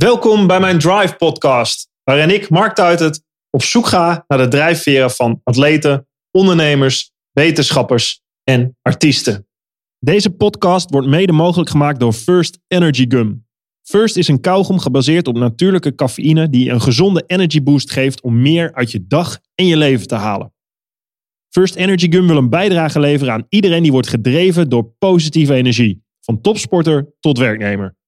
Welkom bij mijn Drive podcast, waarin ik, Mark Tuitert, op zoek ga naar de drijfveren van atleten, ondernemers, wetenschappers en artiesten. Deze podcast wordt mede mogelijk gemaakt door First Energy Gum. First is een kauwgom gebaseerd op natuurlijke cafeïne die een gezonde energy boost geeft om meer uit je dag en je leven te halen. First Energy Gum wil een bijdrage leveren aan iedereen die wordt gedreven door positieve energie, van topsporter tot werknemer.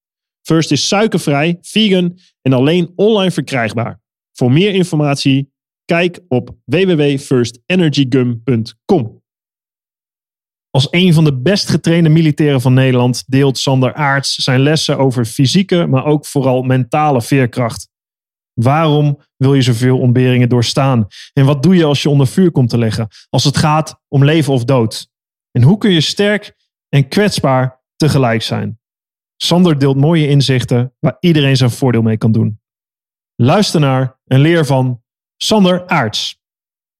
First is suikervrij, vegan en alleen online verkrijgbaar. Voor meer informatie kijk op www.firstenergygum.com. Als een van de best getrainde militairen van Nederland deelt Sander Aarts zijn lessen over fysieke, maar ook vooral mentale veerkracht. Waarom wil je zoveel ontberingen doorstaan? En wat doe je als je onder vuur komt te liggen? Als het gaat om leven of dood? En hoe kun je sterk en kwetsbaar tegelijk zijn? Sander deelt mooie inzichten waar iedereen zijn voordeel mee kan doen. Luister naar en leer van Sander Aarts.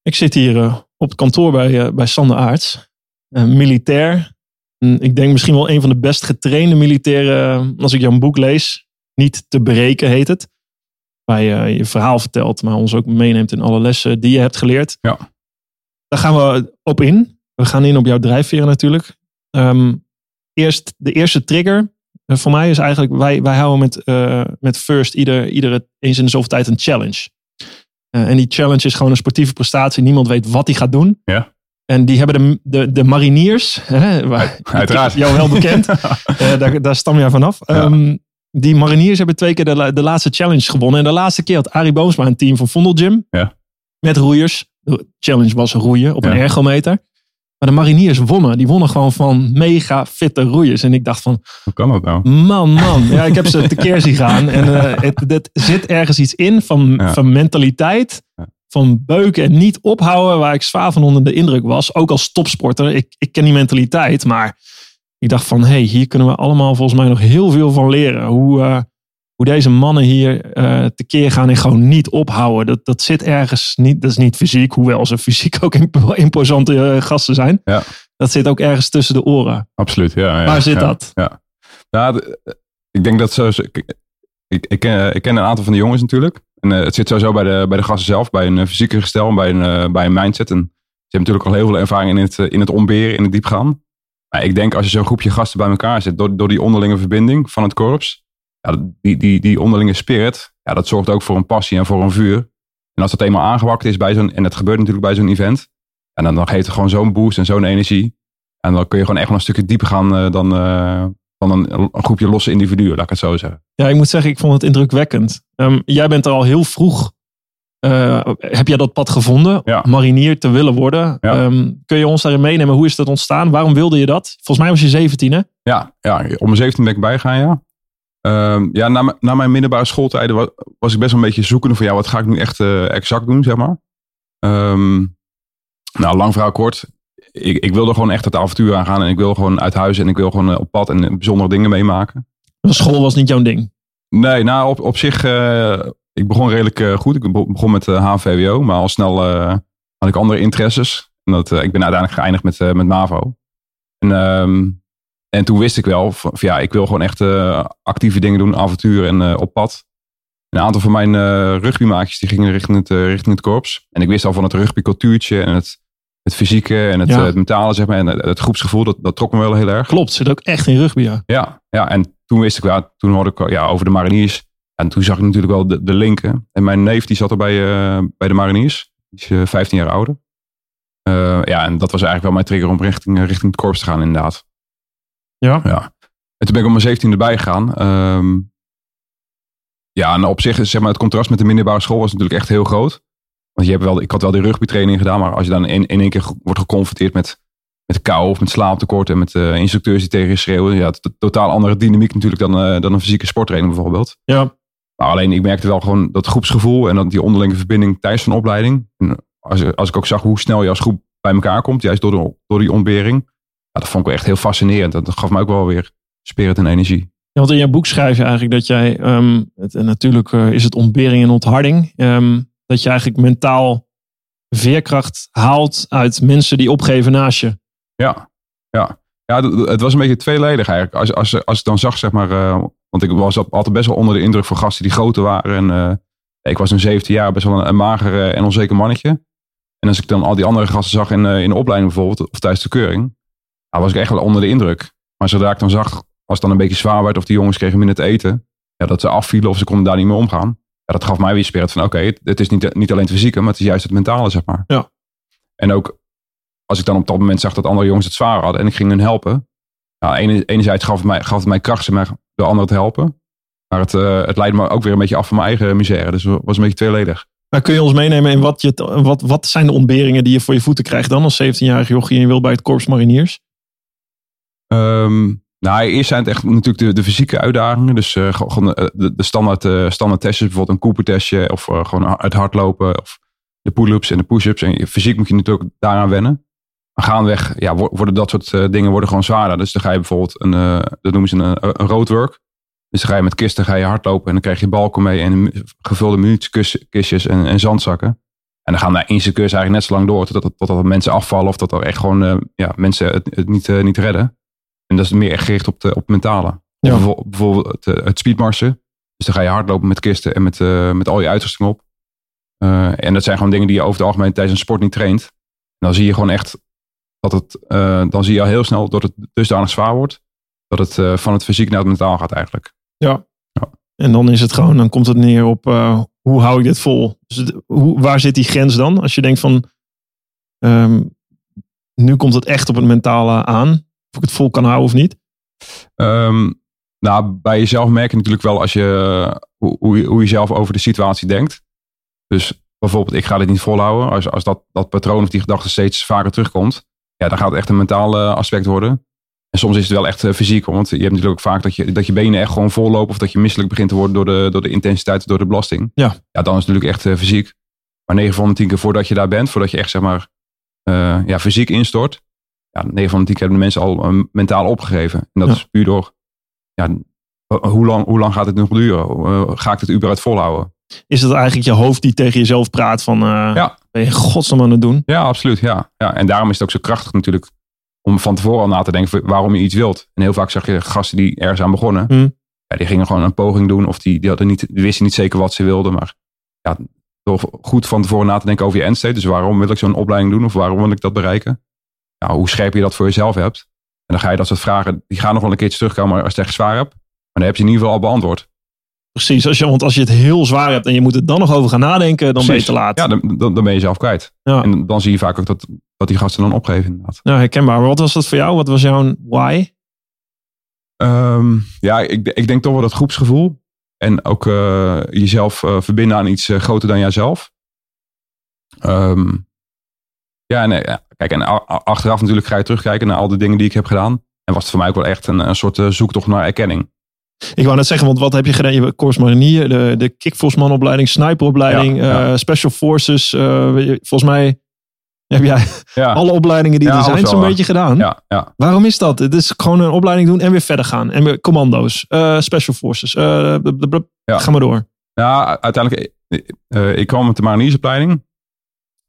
Ik zit hier uh, op het kantoor bij, uh, bij Sander Aarts, uh, militair. Ik denk misschien wel een van de best getrainde militairen, als ik jouw boek lees. Niet te bereken heet het. Waar je je verhaal vertelt, maar ons ook meeneemt in alle lessen die je hebt geleerd. Ja. Daar gaan we op in. We gaan in op jouw drijfveren natuurlijk. Um, eerst de eerste trigger voor mij is eigenlijk, wij, wij houden met, uh, met First ieder, iedere eens in de zoveel tijd een challenge. Uh, en die challenge is gewoon een sportieve prestatie. Niemand weet wat hij gaat doen. Ja. En die hebben de, de, de mariniers, hè, waar, Uiteraard. jou wel bekend, daar, daar stam jij vanaf. Ja. Um, die mariniers hebben twee keer de, de laatste challenge gewonnen. En de laatste keer had Arie Boomsma een team van Vondel Gym. Ja. Met roeiers. De challenge was roeien op een ergometer. Maar de mariniers wonnen. Die wonnen gewoon van mega fitte roeiers. En ik dacht van, Hoe kan dat nou? Man, man. Ja, ik heb ze tekeer zien gaan. En uh, het, het zit ergens iets in van, Ja. van mentaliteit. Van beuken en niet ophouden. Waar ik zwaar van onder de indruk was. Ook als topsporter. Ik, ik ken die mentaliteit. Maar ik dacht van, hé, hey, hier kunnen we allemaal volgens mij nog heel veel van leren. Hoe, uh, hoe deze mannen hier uh, tekeer gaan en gewoon niet ophouden. Dat, dat zit ergens niet. Dat is niet fysiek. Hoewel ze fysiek ook imp- imposante uh, gasten zijn. Ja. Dat zit ook ergens tussen de oren. Absoluut, ja. ja Waar zit ja, dat? Ja. Nou, de- ik denk dat zo. Ik, ik, ik, ken, ik ken een aantal van de jongens natuurlijk. En uh, het zit sowieso bij de, bij de gasten zelf, bij een fysieke gestel en bij een, bij een mindset. En ze hebben natuurlijk al heel veel ervaring in het, in het omberen, in het diepgaan. Maar ik denk als je zo'n groepje gasten bij elkaar zit, door, door die onderlinge verbinding van het korps, ja, die, die, die onderlinge spirit, ja, dat zorgt ook voor een passie en voor een vuur. En als dat eenmaal aangewakkerd is bij zo'n, en dat gebeurt natuurlijk bij zo'n event, en dan, dan geeft het gewoon zo'n boost en zo'n energie. En dan kun je gewoon echt wel een stukje dieper gaan uh, dan, uh, dan een, een, groepje losse individuen, laat ik het zo zeggen. Ja, ik moet zeggen, ik vond het indrukwekkend. Um, jij bent er al heel vroeg. Uh, heb jij dat pad gevonden? Ja. Marinier te willen worden. Ja. Um, kun je ons daarin meenemen? Hoe is dat ontstaan? Waarom wilde je dat? Volgens mij was je 17, hè? Ja, ja om mijn 17 ben ik bijgegaan, ja. Um, ja, na, na, mijn middelbare schooltijden was, was, ik best wel een beetje zoekende van ja, wat ga ik nu echt uh, exact doen, zeg maar. Um, nou, lang verhaal kort. Ik, ik wilde gewoon echt het avontuur aangaan en ik wil gewoon uit huis en ik wil gewoon uh, op pad en bijzondere dingen meemaken. De school was niet jouw ding? Nee, nou op, op zich, uh, ik begon redelijk goed. Ik begon met HVWO, maar al snel had ik andere interesses. En dat, ik ben uiteindelijk geëindigd met, met MAVO. En, um, en toen wist ik wel, van, ja, ik wil gewoon echt actieve dingen doen, avontuur en op pad. Een aantal van mijn rugbymaatjes die gingen richting het, richting het korps. En ik wist al van het rugbycultuurtje en het, het fysieke en het, ja. het mentale, zeg maar. En het, het groepsgevoel, dat, dat trok me wel heel erg. Klopt, zit ook echt in rugby, ja. Ja, ja en toen wist ik wel, toen hoorde ik ja, over de mariniers. En toen zag ik natuurlijk wel de, de linken. En mijn neef die zat er bij, uh, bij de mariniers. Die is uh, 15 jaar ouder. Uh, ja, en dat was eigenlijk wel mijn trigger om richting, richting het korps te gaan inderdaad. Ja? Ja. En toen ben ik op mijn 17e erbij gegaan. Um, ja, en op zich is zeg maar, het contrast met de middelbare school was natuurlijk echt heel groot. Want je hebt wel, ik had wel die rugbytraining gedaan, maar als je dan in, in één keer wordt geconfronteerd met, met kou of met slaaptekort en met uh, instructeurs die tegen je schreeuwen. Ja, totaal andere dynamiek natuurlijk dan, uh, dan een fysieke sporttraining bijvoorbeeld. Ja. Maar alleen ik merkte wel gewoon dat groepsgevoel en dat die onderlinge verbinding tijdens van opleiding. En als, als ik ook zag hoe snel je als groep bij elkaar komt, juist door, de, door die ontbering. Ja, dat vond ik wel echt heel fascinerend. Dat gaf me ook wel weer spirit en energie. Ja, want in jouw boek schrijf je eigenlijk dat jij, um, het, en natuurlijk uh, is het ontbering en ontharding, um, dat je eigenlijk mentaal veerkracht haalt uit mensen die opgeven naast je. Ja, ja. ja het was een beetje tweeledig eigenlijk. Als, als, als ik dan zag, zeg maar, uh, Want ik was altijd best wel onder de indruk van gasten die groter waren. En uh, ik was een 17 jaar best wel een, een mager en onzeker mannetje. En als ik dan al die andere gasten zag in, in de opleiding bijvoorbeeld, of tijdens de keuring, was ik echt wel onder de indruk. Maar zodra ik dan zag, als het dan een beetje zwaar werd of die jongens kregen minder te eten, ja, dat ze afvielen of ze konden daar niet meer omgaan. Ja, dat gaf mij weer spirit van oké, het, is niet, niet alleen het fysieke, maar het is juist het mentale, zeg maar. Ja. En ook als ik dan op dat moment zag dat andere jongens het zwaar hadden en ik ging hun helpen. Enerzijds gaf het mij, gaf het mij kracht om de anderen te helpen. Maar het, uh, het leidde me ook weer een beetje af van mijn eigen misère. Dus het was een beetje tweeledig. Maar kun je ons meenemen in wat, je, wat, wat zijn de ontberingen die je voor je voeten krijgt dan als 17-jarige jochie en je wil bij het Korps Mariniers? Um, nou, eerst zijn het echt natuurlijk de, de fysieke uitdagingen. Dus uh, gewoon de, de, standaard, uh, standaard testjes, bijvoorbeeld een Cooper-testje of uh, gewoon het hardlopen of de pull-ups en de push-ups. En fysiek moet je natuurlijk daaraan wennen. Maar gaandeweg ja, worden dat soort dingen worden gewoon zwaarder. Dus dan ga je bijvoorbeeld een, dat noemen ze een, een roadwork. Dus dan ga je met kisten ga je hardlopen en dan krijg je balken mee en gevulde munitiekistjes en, en zandzakken. En dan gaan daar instructeurs eigenlijk net zo lang door totdat, totdat mensen afvallen of dat er echt gewoon ja, mensen het, het niet, niet redden. En dat is meer echt gericht op, de, op mentale. Ja. Bijvoorbeeld het, eh, het speedmarsen. Dus dan ga je hardlopen met kisten en met, uh, met al je uitrusting op. Uh, en dat zijn gewoon dingen die je over het algemeen tijdens een sport niet traint. En dan zie je gewoon echt dat het, uh, dan zie je al heel snel dat het dusdanig zwaar wordt. Dat het van het fysiek naar het mentaal gaat eigenlijk. Ja. ja. En dan is het gewoon, dan komt het neer op hoe hou ik dit vol? Dus hoe, waar zit die grens dan? Als je denkt van, um, nu komt het echt op het mentale aan ik het vol kan houden of niet? Um, nou, bij jezelf merk je natuurlijk wel als je, hoe, hoe, je, hoe je zelf over de situatie denkt. Dus bijvoorbeeld, ik ga dit niet volhouden. Als, als dat, dat patroon of die gedachte steeds vaker terugkomt, ja, dan gaat het echt een mentaal aspect worden. En soms is het wel echt uh, fysiek, want je hebt natuurlijk ook vaak dat je, dat je benen echt gewoon vollopen of dat je misselijk begint te worden door de, door de intensiteit, door de belasting. Ja. ja, dan is het natuurlijk echt uh, fysiek. Maar 9 van de 10 keer voordat je daar bent, voordat je echt zeg maar uh, ja, fysiek instort, ja, 9 van de 10 keer hebben de mensen al uh, mentaal opgegeven. En dat is puur door, ja, hoe lang, hoe lang gaat het nog duren? Uh, ga ik het überhaupt volhouden? Is het eigenlijk je hoofd die tegen jezelf praat van, uh, ja. ben je godsnaam aan het doen? Ja, absoluut. Ja. Ja, en daarom is het ook zo krachtig natuurlijk om van tevoren al na te denken waarom je iets wilt. En heel vaak zag je gasten die ergens aan begonnen. Mm. Ja, die gingen gewoon een poging doen of die, die, hadden niet, die wisten niet zeker wat ze wilden. Maar ja, door goed van tevoren na te denken over je endstate. Dus waarom wil ik zo'n opleiding doen of waarom wil ik dat bereiken? Nou, hoe scherp je dat voor jezelf hebt. En dan ga je dat soort vragen, die gaan nog wel een keertje terugkomen als je het echt zwaar hebt. Maar dan heb je in ieder geval al beantwoord. Precies, als je, want als je het heel zwaar hebt en je moet er dan nog over gaan nadenken, dan ben je te laat. Ja, dan, dan, ben je zelf kwijt. Ja. En dan zie je vaak ook dat, dat die gasten dan opgeven inderdaad. Ja, herkenbaar. Maar wat was dat voor jou? Wat was jouw why? Um, ja, ik, ik denk toch wel dat groepsgevoel. En ook uh, jezelf uh, verbinden aan iets uh, groter dan jijzelf. Um, ja, nee, ja, kijk, en achteraf natuurlijk ga je terugkijken naar al de dingen die ik heb gedaan. En was het voor mij ook wel echt een, een soort uh, zoektocht naar erkenning. Ik wou net zeggen, want wat heb je gedaan? Je Corps Marinier, de, de kickforcemanopleiding, sniperopleiding, ja, uh, Special Forces. Uh, volgens mij heb jij ja. alle opleidingen die er zijn zo'n beetje gedaan. Ja, ja. Waarom is dat? Het is gewoon een opleiding doen en weer verder gaan. En weer commando's, Special Forces. Ga maar door. Ja, uiteindelijk, ik kwam met de mariniersopleiding.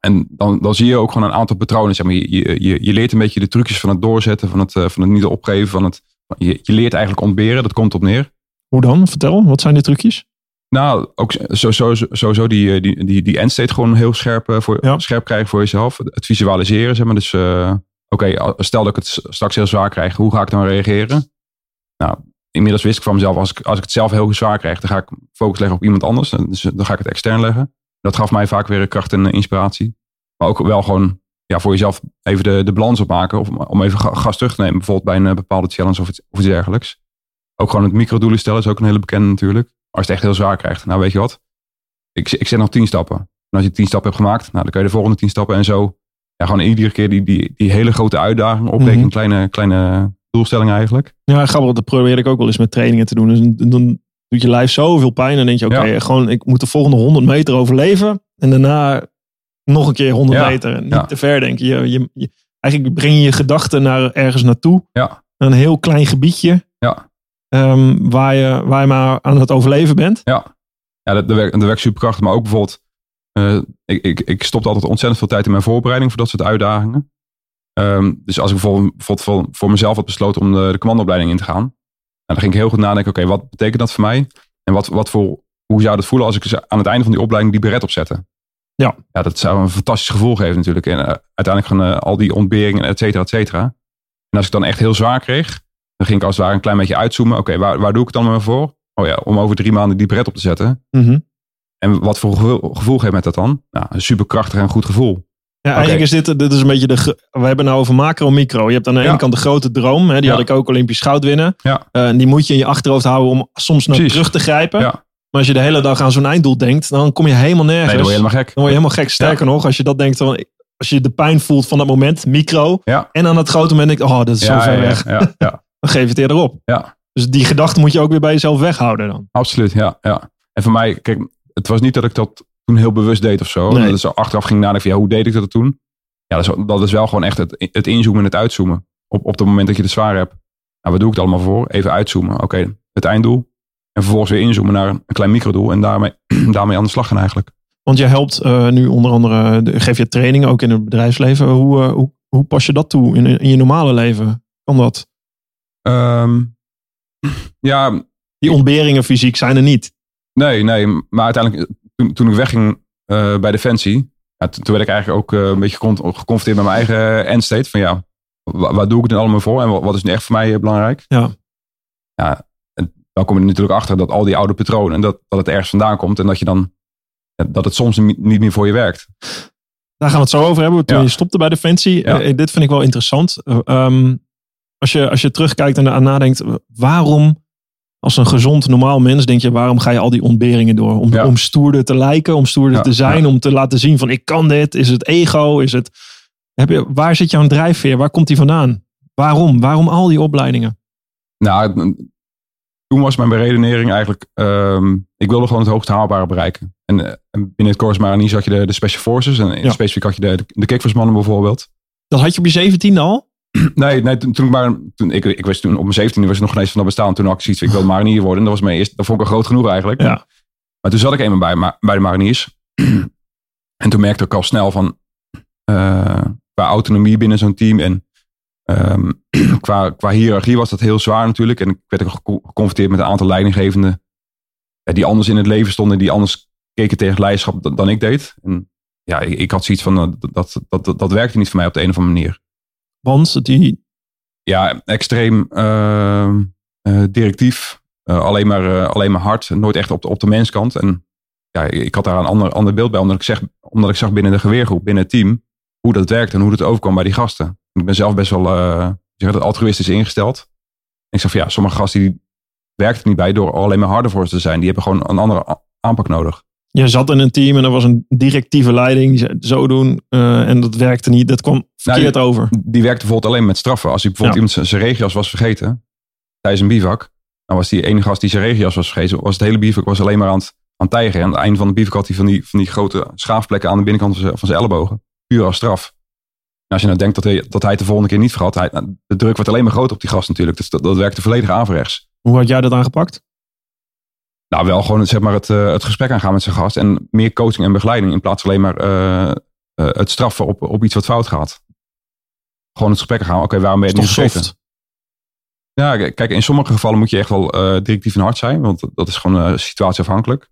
En dan, dan zie je ook gewoon een aantal patronen. Zeg maar. je, je, je leert een beetje de trucjes van het doorzetten, van het, eh, van het niet opgeven. Van het, je, je leert eigenlijk ontberen, dat komt op neer. Hoe dan? Vertel, wat zijn die trucjes? Nou, ook sowieso, sowieso die, eh, die, die, die endstate gewoon heel scherp, eh, voor, ja. scherp krijgen voor jezelf. Het visualiseren, zeg maar. Dus uh, oké, stel dat ik het straks heel zwaar krijg, hoe ga ik dan reageren? Nou, inmiddels wist ik van mezelf, als ik, als ik het zelf heel zwaar krijg, dan ga ik focus leggen op iemand anders. Dus dan ga ik het extern leggen. Dat gaf mij vaak weer kracht en inspiratie. Maar ook wel gewoon ja, voor jezelf even de, de balans opmaken. Of om even gas terug te nemen. Bijvoorbeeld bij een eh, bepaalde challenge of iets, of iets dergelijks. Ook gewoon het microdoelen stellen is ook een hele bekende natuurlijk. Als je het echt heel zwaar krijgt. Nou weet je wat. Ik, ik zet nog tien stappen. En als je tien stappen hebt gemaakt. Nou dan kun je de volgende tien stappen en zo. Ja, gewoon iedere keer die, die, die hele grote uitdaging opbreken. Mm Kleine, kleine doelstellingen eigenlijk. Ja, grappig. Dat probeer ik ook wel eens met trainingen te doen. Dus dan doet je lijf zoveel pijn. En dan denk je, oké, gewoon ik moet de volgende 100 meter overleven. En daarna nog een keer 100 meter. Niet te ver denken. Je, je, je, eigenlijk breng je je gedachten naar ergens naartoe. Ja. Een heel klein gebiedje. Ja. Um, waar, je, waar je maar aan het overleven bent. Ja, ja dat, dat, werkt, dat werkt superkrachtig. Maar ook bijvoorbeeld, uh, ik, ik, ik stopte altijd ontzettend veel tijd in mijn voorbereiding voor dat soort uitdagingen. Um, dus als ik bijvoorbeeld, bijvoorbeeld voor, voor mezelf had besloten om de, de commandoopleiding in te gaan. Dan ging ik heel goed nadenken, oké, wat betekent dat voor mij? En wat, wat voor, hoe zou het voelen als ik aan het einde van die opleiding die beret opzette? Ja. Ja, dat zou een fantastisch gevoel geven natuurlijk. En uh, uiteindelijk gaan uh, al die ontberingen, et cetera, et cetera. En als ik dan echt heel zwaar kreeg, dan ging ik als het ware een klein beetje uitzoomen. Oké, waar, waar doe ik het dan maar voor? Oh ja, om over drie maanden die beret op te zetten. Mm -hmm. En wat voor gevoel, gevoel geeft met dat dan? Nou, een superkrachtig en goed gevoel. Ja, eigenlijk okay. is dit, dit is een beetje de. We hebben nou over macro en micro. Je hebt aan de ja. ene kant de grote droom. Hè, die ja. had ik ook Olympisch goud winnen. Ja. Uh, die moet je in je achterhoofd houden om soms naar terug te grijpen. Ja. Maar als je de hele dag aan zo'n einddoel denkt, dan kom je helemaal nergens. Nee, dan word je helemaal gek. Dan word je helemaal gek. Sterker nog, als je dat denkt, dan, als je de pijn voelt van dat moment, micro. En aan het grote moment denkt, oh, dat is zo ver weg. dan geef je het eerder op. Ja. Dus die gedachte moet je ook weer bij jezelf weghouden dan. Absoluut, ja. ja. En voor mij, kijk, het was niet dat ik dat toen heel bewust deed of zo. Nee. Dus achteraf ging nadenken, ja, hoe deed ik dat toen? Ja, dat is, dat is wel gewoon echt het, het inzoomen en het uitzoomen. Op, op het moment dat je het zwaar hebt. Nou, wat doe ik het allemaal voor? Even uitzoomen. Oké, okay, het einddoel. En vervolgens weer inzoomen naar een klein microdoel. En daarmee, daarmee aan de slag gaan eigenlijk. Want je helpt uh, nu onder andere, geef je trainingen ook in het bedrijfsleven. Hoe, uh, hoe, hoe pas je dat toe in, in je normale leven? Kan dat? Um, ja. Die ontberingen fysiek zijn er niet. Nee, nee. Maar uiteindelijk, toen, toen ik wegging uh, bij Defensie. Ja, toen, toen werd ik eigenlijk ook een beetje geconfronteerd met mijn eigen endstate. Van ja, waar doe ik het allemaal voor? En wat, wat is nu echt voor mij belangrijk? Ja. Ja, dan kom je er natuurlijk achter dat al die oude patronen, dat, dat het ergens vandaan komt en dat je dan dat het soms niet meer voor je werkt. Daar gaan we het zo over hebben. Toen ja. je stopte bij Defensie. Ja. Uh, dit vind ik wel interessant. Um, als, je, als je terugkijkt en aan nadenkt, waarom als een gezond normaal mens denk je, waarom ga je al die ontberingen door? Om, Ja. om stoerder te lijken, om stoerder Ja, te zijn, ja. om te laten zien van ik kan dit. Is het ego? Is het, heb je, waar zit jouw drijfveer? Waar komt die vandaan? Waarom? Waarom al die opleidingen? Nou, toen was mijn beredenering eigenlijk, ehm, ik wilde gewoon het hoogst haalbare bereiken. En, eh, en binnen het Corps Mariniers had je de, de Special Forces en Ja. specifiek had je de, de kickforce-mannen bijvoorbeeld. Dat had je op je zeventiende al? Nee, nee toen, toen ik maar, toen, ik, ik was toen op mijn 17 was ik nog geen eens van dat bestaan. Toen had ik zoiets, ik wil marinier worden. En dat was mijn eerste, dat vond ik al groot genoeg eigenlijk. Ja. Maar toen zat ik eenmaal bij, ma- bij de mariniers. en toen merkte ik al snel van, eh, qua autonomie binnen zo'n team en ehm, qua, qua hiërarchie was dat heel zwaar natuurlijk. En ik werd ook gecon- geconfronteerd met een aantal leidinggevenden ja, die anders in het leven stonden, die anders keken tegen leiderschap dan, dan ik deed. En ja, ik, ik had zoiets van, eh, dat, dat, dat, dat werkte niet voor mij op de een of andere manier Want die, ja, extreem uh, uh, directief. Uh, alleen, maar, uh, alleen maar hard. Nooit echt op de, op de menskant. En ja, ik had daar een ander, ander beeld bij. Omdat ik, zeg, omdat ik zag binnen de geweergroep, binnen het team. Hoe dat werkt en hoe het overkwam bij die gasten. Ik ben zelf best wel zeg het, altruïstisch ingesteld. Ik zeg van ja, sommige gasten die werkt er niet bij door alleen maar harder voor ze te zijn. Die hebben gewoon een andere aanpak nodig. Je zat in een team en er was een directieve leiding. Die zei zo doen. eh, en dat werkte niet. Dat kwam verkeerd over. Die werkte bijvoorbeeld alleen met straffen. Als hij bijvoorbeeld Ja. iemand zijn- regenjas was vergeten. Tijdens een bivak. Dan was die ene gast die zijn regenjas was vergeten. Was het hele bivak was alleen maar aan het, aan het tijgen. En aan het einde van de bivak had hij van die, van die grote schaafplekken aan de binnenkant van zijn, van zijn ellebogen. Puur als straf. En als je nou denkt dat hij, dat hij het de volgende keer niet vergat. Hij, nou, de druk wordt alleen maar groter op die gast natuurlijk. Dus dat, dat werkte volledig averechts. Hoe had jij dat aangepakt? Nou, wel gewoon zeg maar, het, eh, het gesprek aangaan met zijn gast. En meer coaching en begeleiding. In plaats van alleen maar eh, eh, het straffen op, op iets wat fout gaat. Gewoon het gesprek gaan. Oké, waarom ben je het niet soft? Ja, kijk, in sommige gevallen moet je echt wel directief en hard zijn. Want dat is gewoon situatieafhankelijk.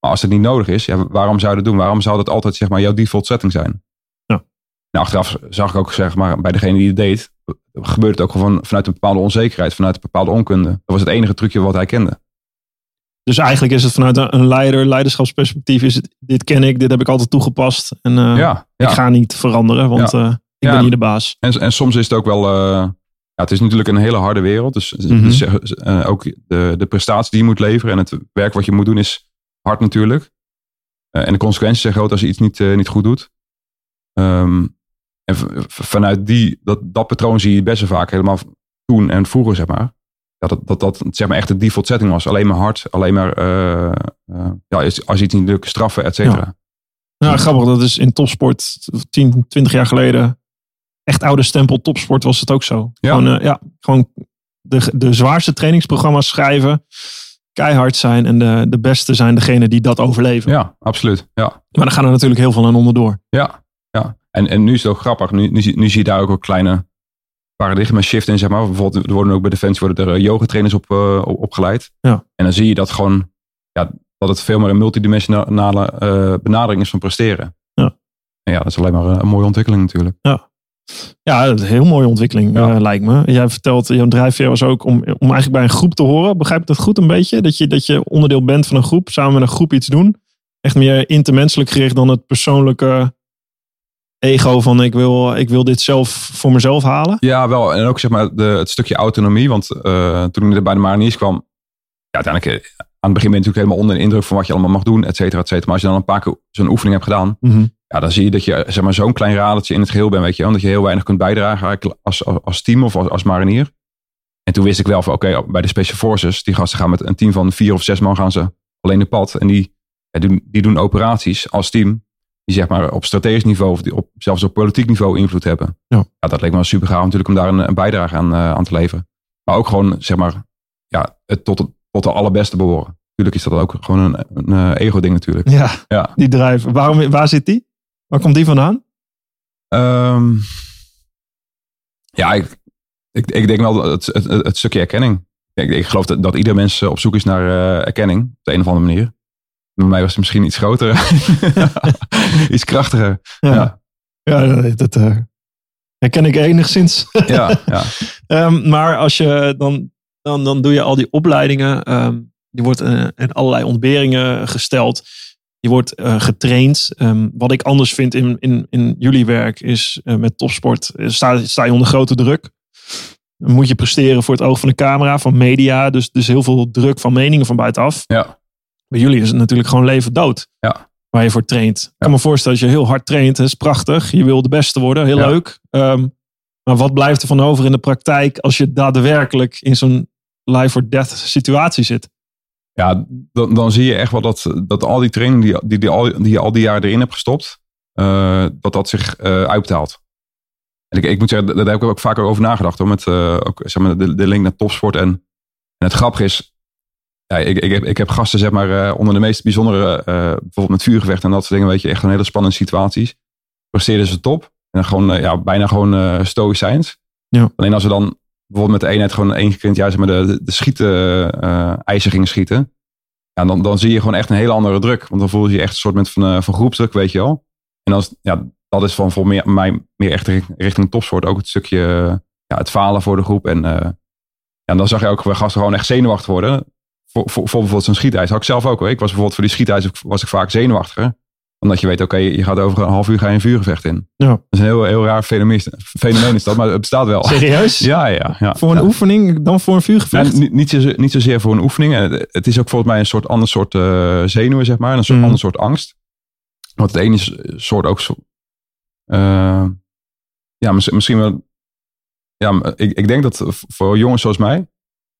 Maar als het niet nodig is, ja, waarom zou je dat doen? Waarom zou dat altijd zeg maar, jouw default setting zijn? Ja. Nou, achteraf zag ik ook zeg maar, bij degene die het deed, gebeurde het ook gewoon vanuit een bepaalde onzekerheid, vanuit een bepaalde onkunde. Dat was het enige trucje wat hij kende. Dus eigenlijk is het vanuit een leider, leiderschapsperspectief. Is het, dit ken ik, dit heb ik altijd toegepast. En eh, ja, ja. ik ga niet veranderen, want eh, ik ben hier de baas. En, en soms is het ook wel. eh, ja, het is natuurlijk een hele harde wereld. Dus, Mhm. dus ook de, de prestatie die je moet leveren en het werk wat je moet doen is hard natuurlijk. En de consequenties zijn groot als je iets niet, niet goed doet. Ehm, en vanuit die, dat, dat patroon zie je best wel vaak helemaal toen en vroeger, zeg maar. Ja, dat, dat dat zeg maar echt de default setting was. Alleen maar hard, alleen maar eh, ja, als als je iets niet lukt, straffen, et cetera. Nou, grappig, dat is in topsport 10, 20 jaar geleden. Echt oude stempel topsport was het ook zo. Ja. Gewoon, eh, ja, gewoon de, de zwaarste trainingsprogramma's schrijven. Keihard zijn en de, de beste zijn degene die dat overleven. Ja, absoluut. Ja. Maar dan gaan er natuurlijk heel veel aan onderdoor. Ja, ja. En, en nu is het ook grappig. Nu, nu, zie- nu zie je daar ook wel kleine paradigma shift in, zeg maar. Bijvoorbeeld, er worden ook bij Defensie worden er yoga trainers op, uh, opgeleid. Ja. En dan zie je dat gewoon, ja, dat het veel meer een multidimensionale uh, benadering is van presteren. Ja. En ja, dat is alleen maar een mooie ontwikkeling natuurlijk. Ja. Ja, dat is een heel mooie ontwikkeling, Ja. eh, lijkt me. Jij vertelt, jouw drijfveer was ook om, om eigenlijk bij een groep te horen. Begrijp ik dat goed een beetje? Dat je, dat je onderdeel bent van een groep, samen met een groep iets doen. Echt meer intermenselijk gericht dan het persoonlijke ego van ik wil, ik wil dit zelf voor mezelf halen. Ja, wel. En ook zeg maar de, het stukje autonomie. Want uh, toen ik bij de Mariniers kwam, ja, uiteindelijk eh, aan het begin ben je natuurlijk helemaal onder de indruk van wat je allemaal mag doen, et cetera, et cetera. Maar als je dan een paar keer zo'n oefening hebt gedaan, Mhm. ja, dan zie je dat je zeg maar, zo'n klein radertje in het geheel bent, weet je wel. Dat je heel weinig kunt bijdragen als, als, als team of als, als marinier. En toen wist ik wel van, oké, bij de Special Forces, die gasten gaan met een team van vier of zes man gaan ze alleen de pad. En die, ja, doen, die doen operaties als team die zeg maar op strategisch niveau of die op, zelfs op politiek niveau invloed hebben. Ja. dat leek me wel super gaaf natuurlijk om daar een, een bijdrage aan, uh, aan te leveren. Maar ook gewoon, zeg maar, ja, het tot, het, tot de allerbeste behoren. Natuurlijk is dat ook gewoon een, een uh, ego-ding natuurlijk. Ja, Ja. die drijf. Waarom, waar zit die? Waar komt die vandaan? Ehm, ja, ik, ik, ik denk wel het, het, het stukje erkenning. Ik, ik geloof dat, dat ieder mens op zoek is naar uh, erkenning. Op de een of andere manier. Bij mij was het misschien iets groter. iets krachtiger. Ja, ja. ja dat uh, herken ik enigszins. ja, ja. um, maar als je dan, dan, dan doe je al die opleidingen. Um, die wordt uh, in allerlei ontberingen gesteld. Je wordt uh, getraind. Um, wat ik anders vind in, in, in jullie werk is met topsport. Sta, sta je onder grote druk. Dan moet je presteren voor het oog van de camera, van media. Dus, dus heel veel druk van meningen van buitenaf. Ja. Bij jullie is het natuurlijk gewoon leven dood. Ja. Waar je voor traint. Ik kan me voorstellen dat je heel hard traint. Dat is prachtig. Je wil de beste worden. Heel leuk. Um, maar wat blijft er van over in de praktijk als je daadwerkelijk in zo'n life or death situatie zit? Ja, dan, dan zie je echt wel dat, dat al die training die, die, die, al, die je al die jaren erin hebt gestopt, uh, dat dat zich uh, uitbetaalt. En ik, ik moet zeggen, daar heb ik ook vaker over nagedacht. Hoor, met uh, ook, zeg maar, de, de link naar topsport. En, en het grappige is, ja, ik, ik, heb, ik heb gasten zeg maar, uh, onder de meest bijzondere, uh, bijvoorbeeld met vuurgevecht en dat soort dingen, weet je, echt een hele spannende situaties. Presteerden ze top. En gewoon, uh, ja, bijna gewoon stoïcijns. Ja. Alleen als we dan bijvoorbeeld met de eenheid gewoon één keer in het jaar zeg maar, de, de, de schieten, eisen gingen schieten. Ja, dan, dan zie je gewoon echt een hele andere druk. Want dan voel je je echt een soort van, van groepsdruk, weet je wel. En als, ja, dat is van voor meer, mij meer echt richting topsport. Ook het stukje, ja, het falen voor de groep. En uh, ja, dan zag je ook gasten gewoon echt zenuwachtig worden. Voor, voor, voor bijvoorbeeld zo'n schietijs. Had ik zelf ook hoor. Ik was bijvoorbeeld voor die schietijs was ik vaak zenuwachtiger. Omdat je weet, oké, okay, je gaat over een half uur ga je een vuurgevecht in. Ja. Dat is een heel, heel raar fenomeen, fenomeen is dat, maar het bestaat wel. Serieus? Ja, ja. ja voor een ja. oefening dan voor een vuurgevecht? Ja, niet, niet, zozeer, niet zozeer voor een oefening. Het is ook volgens mij een soort ander soort uh, zenuwen, zeg maar. Een soort Mm. ander soort angst. Want het ene is soort ook zo... Uh, ja, misschien wel... Ja, ik, ik denk dat voor jongens zoals mij...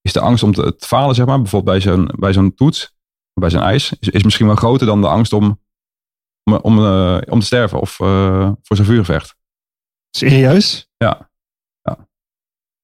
is de angst om te, te falen, zeg maar. Bijvoorbeeld bij zo'n, bij zo'n toets, bij zo'n ijs... Is, is misschien wel groter dan de angst om, om, om, uh, om te sterven. Of uh, voor zo'n vuurgevecht. Serieus? Ja. ja.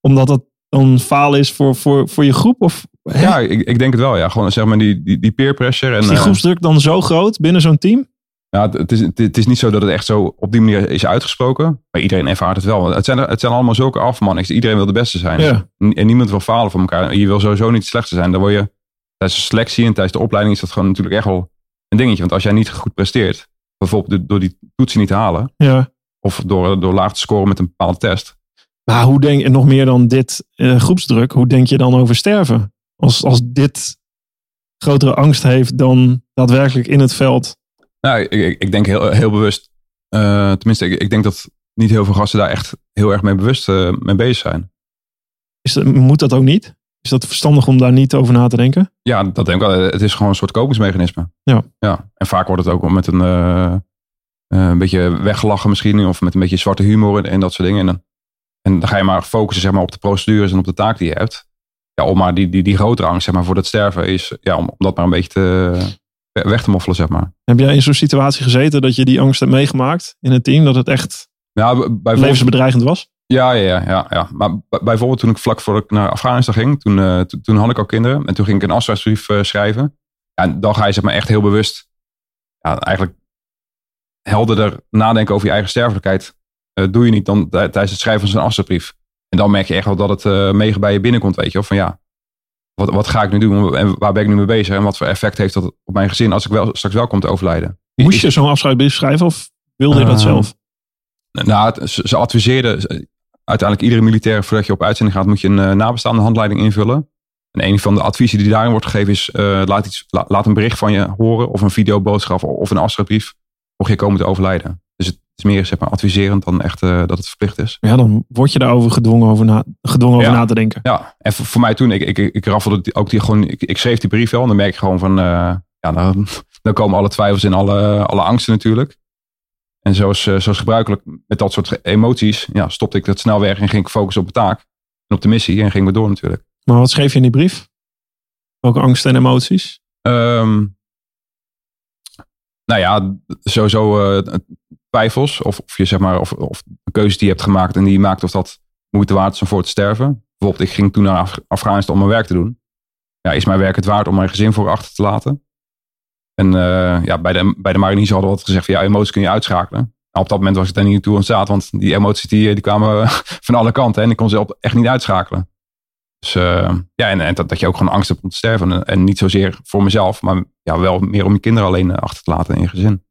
Omdat het dan falen is voor, voor, voor je groep? Of, hè? ja, ik, ik denk het wel. Ja. Gewoon zeg maar die, die, die peer pressure. En, is die groepsdruk dan zo groot binnen zo'n team? Ja, het is, het is niet zo dat het echt zo op die manier is uitgesproken. Maar iedereen ervaart het wel. Het zijn, het zijn allemaal zulke afmannings. Iedereen wil de beste zijn. Ja. En niemand wil falen van elkaar. Je wil sowieso niet het slechtste zijn. Dan word je tijdens de selectie en tijdens de opleiding is dat gewoon natuurlijk echt wel een dingetje. Want als jij niet goed presteert, bijvoorbeeld door die toetsen niet te halen. Ja. Of door, door laag te scoren met een bepaalde test. Maar hoe denk je nog meer dan dit uh, groepsdruk? Hoe denk je dan over sterven? Als, als dit grotere angst heeft dan daadwerkelijk in het veld. Nou, ik, denk heel, heel bewust. Uh, tenminste, ik, ik, denk dat niet heel veel gasten daar echt heel erg mee bewust uh, mee bezig zijn. Is dat, moet dat ook niet? Is dat verstandig om daar niet over na te denken? Ja, dat denk ik wel. Het is gewoon een soort kopingsmechanisme. Ja. ja. En vaak wordt het ook met een, uh, een beetje weggelachen misschien. Of met een beetje zwarte humor en, en dat soort dingen. En dan, en dan ga je maar focussen zeg maar, op de procedures en op de taak die je hebt. Ja, om maar die, die, die grotere angst zeg maar, voor dat sterven is. Ja, om, om dat maar een beetje te, weg te moffelen, zeg maar. Heb jij in zo'n situatie gezeten dat je die angst hebt meegemaakt in het team? Dat het echt ja, levensbedreigend was? Ja, ja, ja, ja. Maar bijvoorbeeld toen ik vlak voor ik naar Afghanistan ging, toen, uh, toen had ik al kinderen. En toen ging ik een afscheidsbrief uh, schrijven. En dan ga je zeg maar echt heel bewust, ja, eigenlijk helderder nadenken over je eigen sterfelijkheid. Uh, doe je niet dan tijdens het schrijven van zo'n afscheidsbrief. En dan merk je echt wel dat het uh, mega bij je binnenkomt, weet je. Of van ja, wat, wat ga ik nu doen en waar ben ik nu mee bezig? En wat voor effect heeft dat op mijn gezin als ik wel, straks wel kom te overlijden? Moest je zo'n afscheidsbrief schrijven of wilde je dat Ehm, zelf? Nou, ze, ze adviseerden, uiteindelijk iedere militair voordat je op uitzending gaat, moet je een eh, nabestaande handleiding invullen. En een van de adviezen die daarin wordt gegeven is, eh, laat, iets, la- laat een bericht van je horen of een videoboodschap of een afscheidsbrief, mocht je komen te overlijden. Het is meer zeg maar, adviserend dan echt eh, dat het verplicht is. Ja, dan word je daarover gedwongen over na, gedwongen over na te denken. Ja, en voor, voor mij toen, ik, ik, ik raffelde ook die gewoon, ik, ik schreef die brief wel en dan merk ik gewoon van, eh, ja, dan, dan komen alle twijfels en alle, alle angsten natuurlijk. En zoals, eh, zoals gebruikelijk met dat soort emoties, ja, stopte ik dat snel weg en ging ik focussen op de taak en op de missie en gingen we door natuurlijk. Maar wat schreef je in die brief? Welke angsten en emoties? Ehm, nou ja, sowieso twijfels of, of je zeg maar, of, of keuze die je hebt gemaakt en die maakt of dat moeite waard is om voor te sterven. Bijvoorbeeld, ik ging toen naar Af- Afghanistan om mijn werk te doen. Ja, is mijn werk het waard om mijn gezin voor achter te laten? En eh, ja, bij de, bij de hadden we altijd gezegd van ja, emoties kun je uitschakelen. Nou, op dat moment was ik daar niet toe staat, want die emoties die, die kwamen van alle kanten en ik kon ze op- echt niet uitschakelen. Dus eh, ja, en, en dat, dat je ook gewoon angst hebt om te sterven. En, en niet zozeer voor mezelf, maar ja, wel meer om je kinderen alleen eh, achter te laten in je gezin.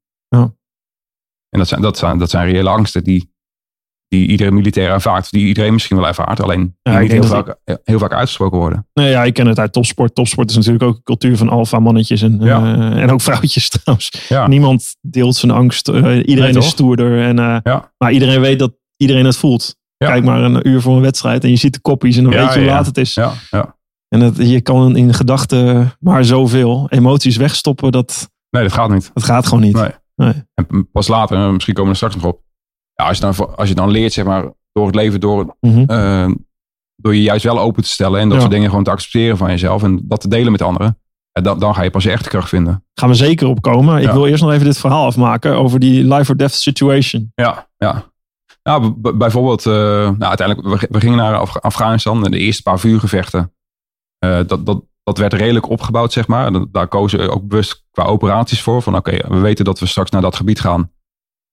En dat zijn, dat, zijn, dat zijn reële angsten die, die iedere militair ervaart. Die iedereen misschien wel ervaart. Alleen Ja, niet heel dat vaak, heel vaak uitgesproken worden. Nee, ja, ik ken het uit topsport. Topsport is natuurlijk ook een cultuur van alfa mannetjes en, Ja. eh, en ook vrouwtjes trouwens. Ja, Niemand deelt zijn angst. Eh, iedereen Nee, is stoerder. En, eh. Maar iedereen weet dat iedereen het voelt. Kijk maar een uur voor een wedstrijd en je ziet de koppies en dan weet je hoe laat het is. ja, ja. En het, je kan in gedachten maar zoveel emoties wegstoppen. Dat, Nee, dat gaat niet. dat gaat gewoon niet. Nee. Nee. En pas later, misschien komen we er straks nog op. Ja, als, je dan, als je dan leert, zeg maar, door het leven, door, Mhm. eh, door je juist wel open te stellen. En dat Ja. soort dingen gewoon te accepteren van jezelf. En dat te delen met anderen. Dan, dan ga je pas je echte kracht vinden. Gaan we zeker opkomen. Ik Ja. wil eerst nog even dit verhaal afmaken over die life or death situation. Ja, ja. Nou, bijvoorbeeld, eh, nou, uiteindelijk, we, we gingen naar Af- Afghanistan en de eerste paar vuurgevechten. eh, dat, dat, dat werd redelijk opgebouwd, zeg maar. Daar kozen ook bewust qua operaties voor. Van oké, we weten dat we straks naar dat gebied gaan.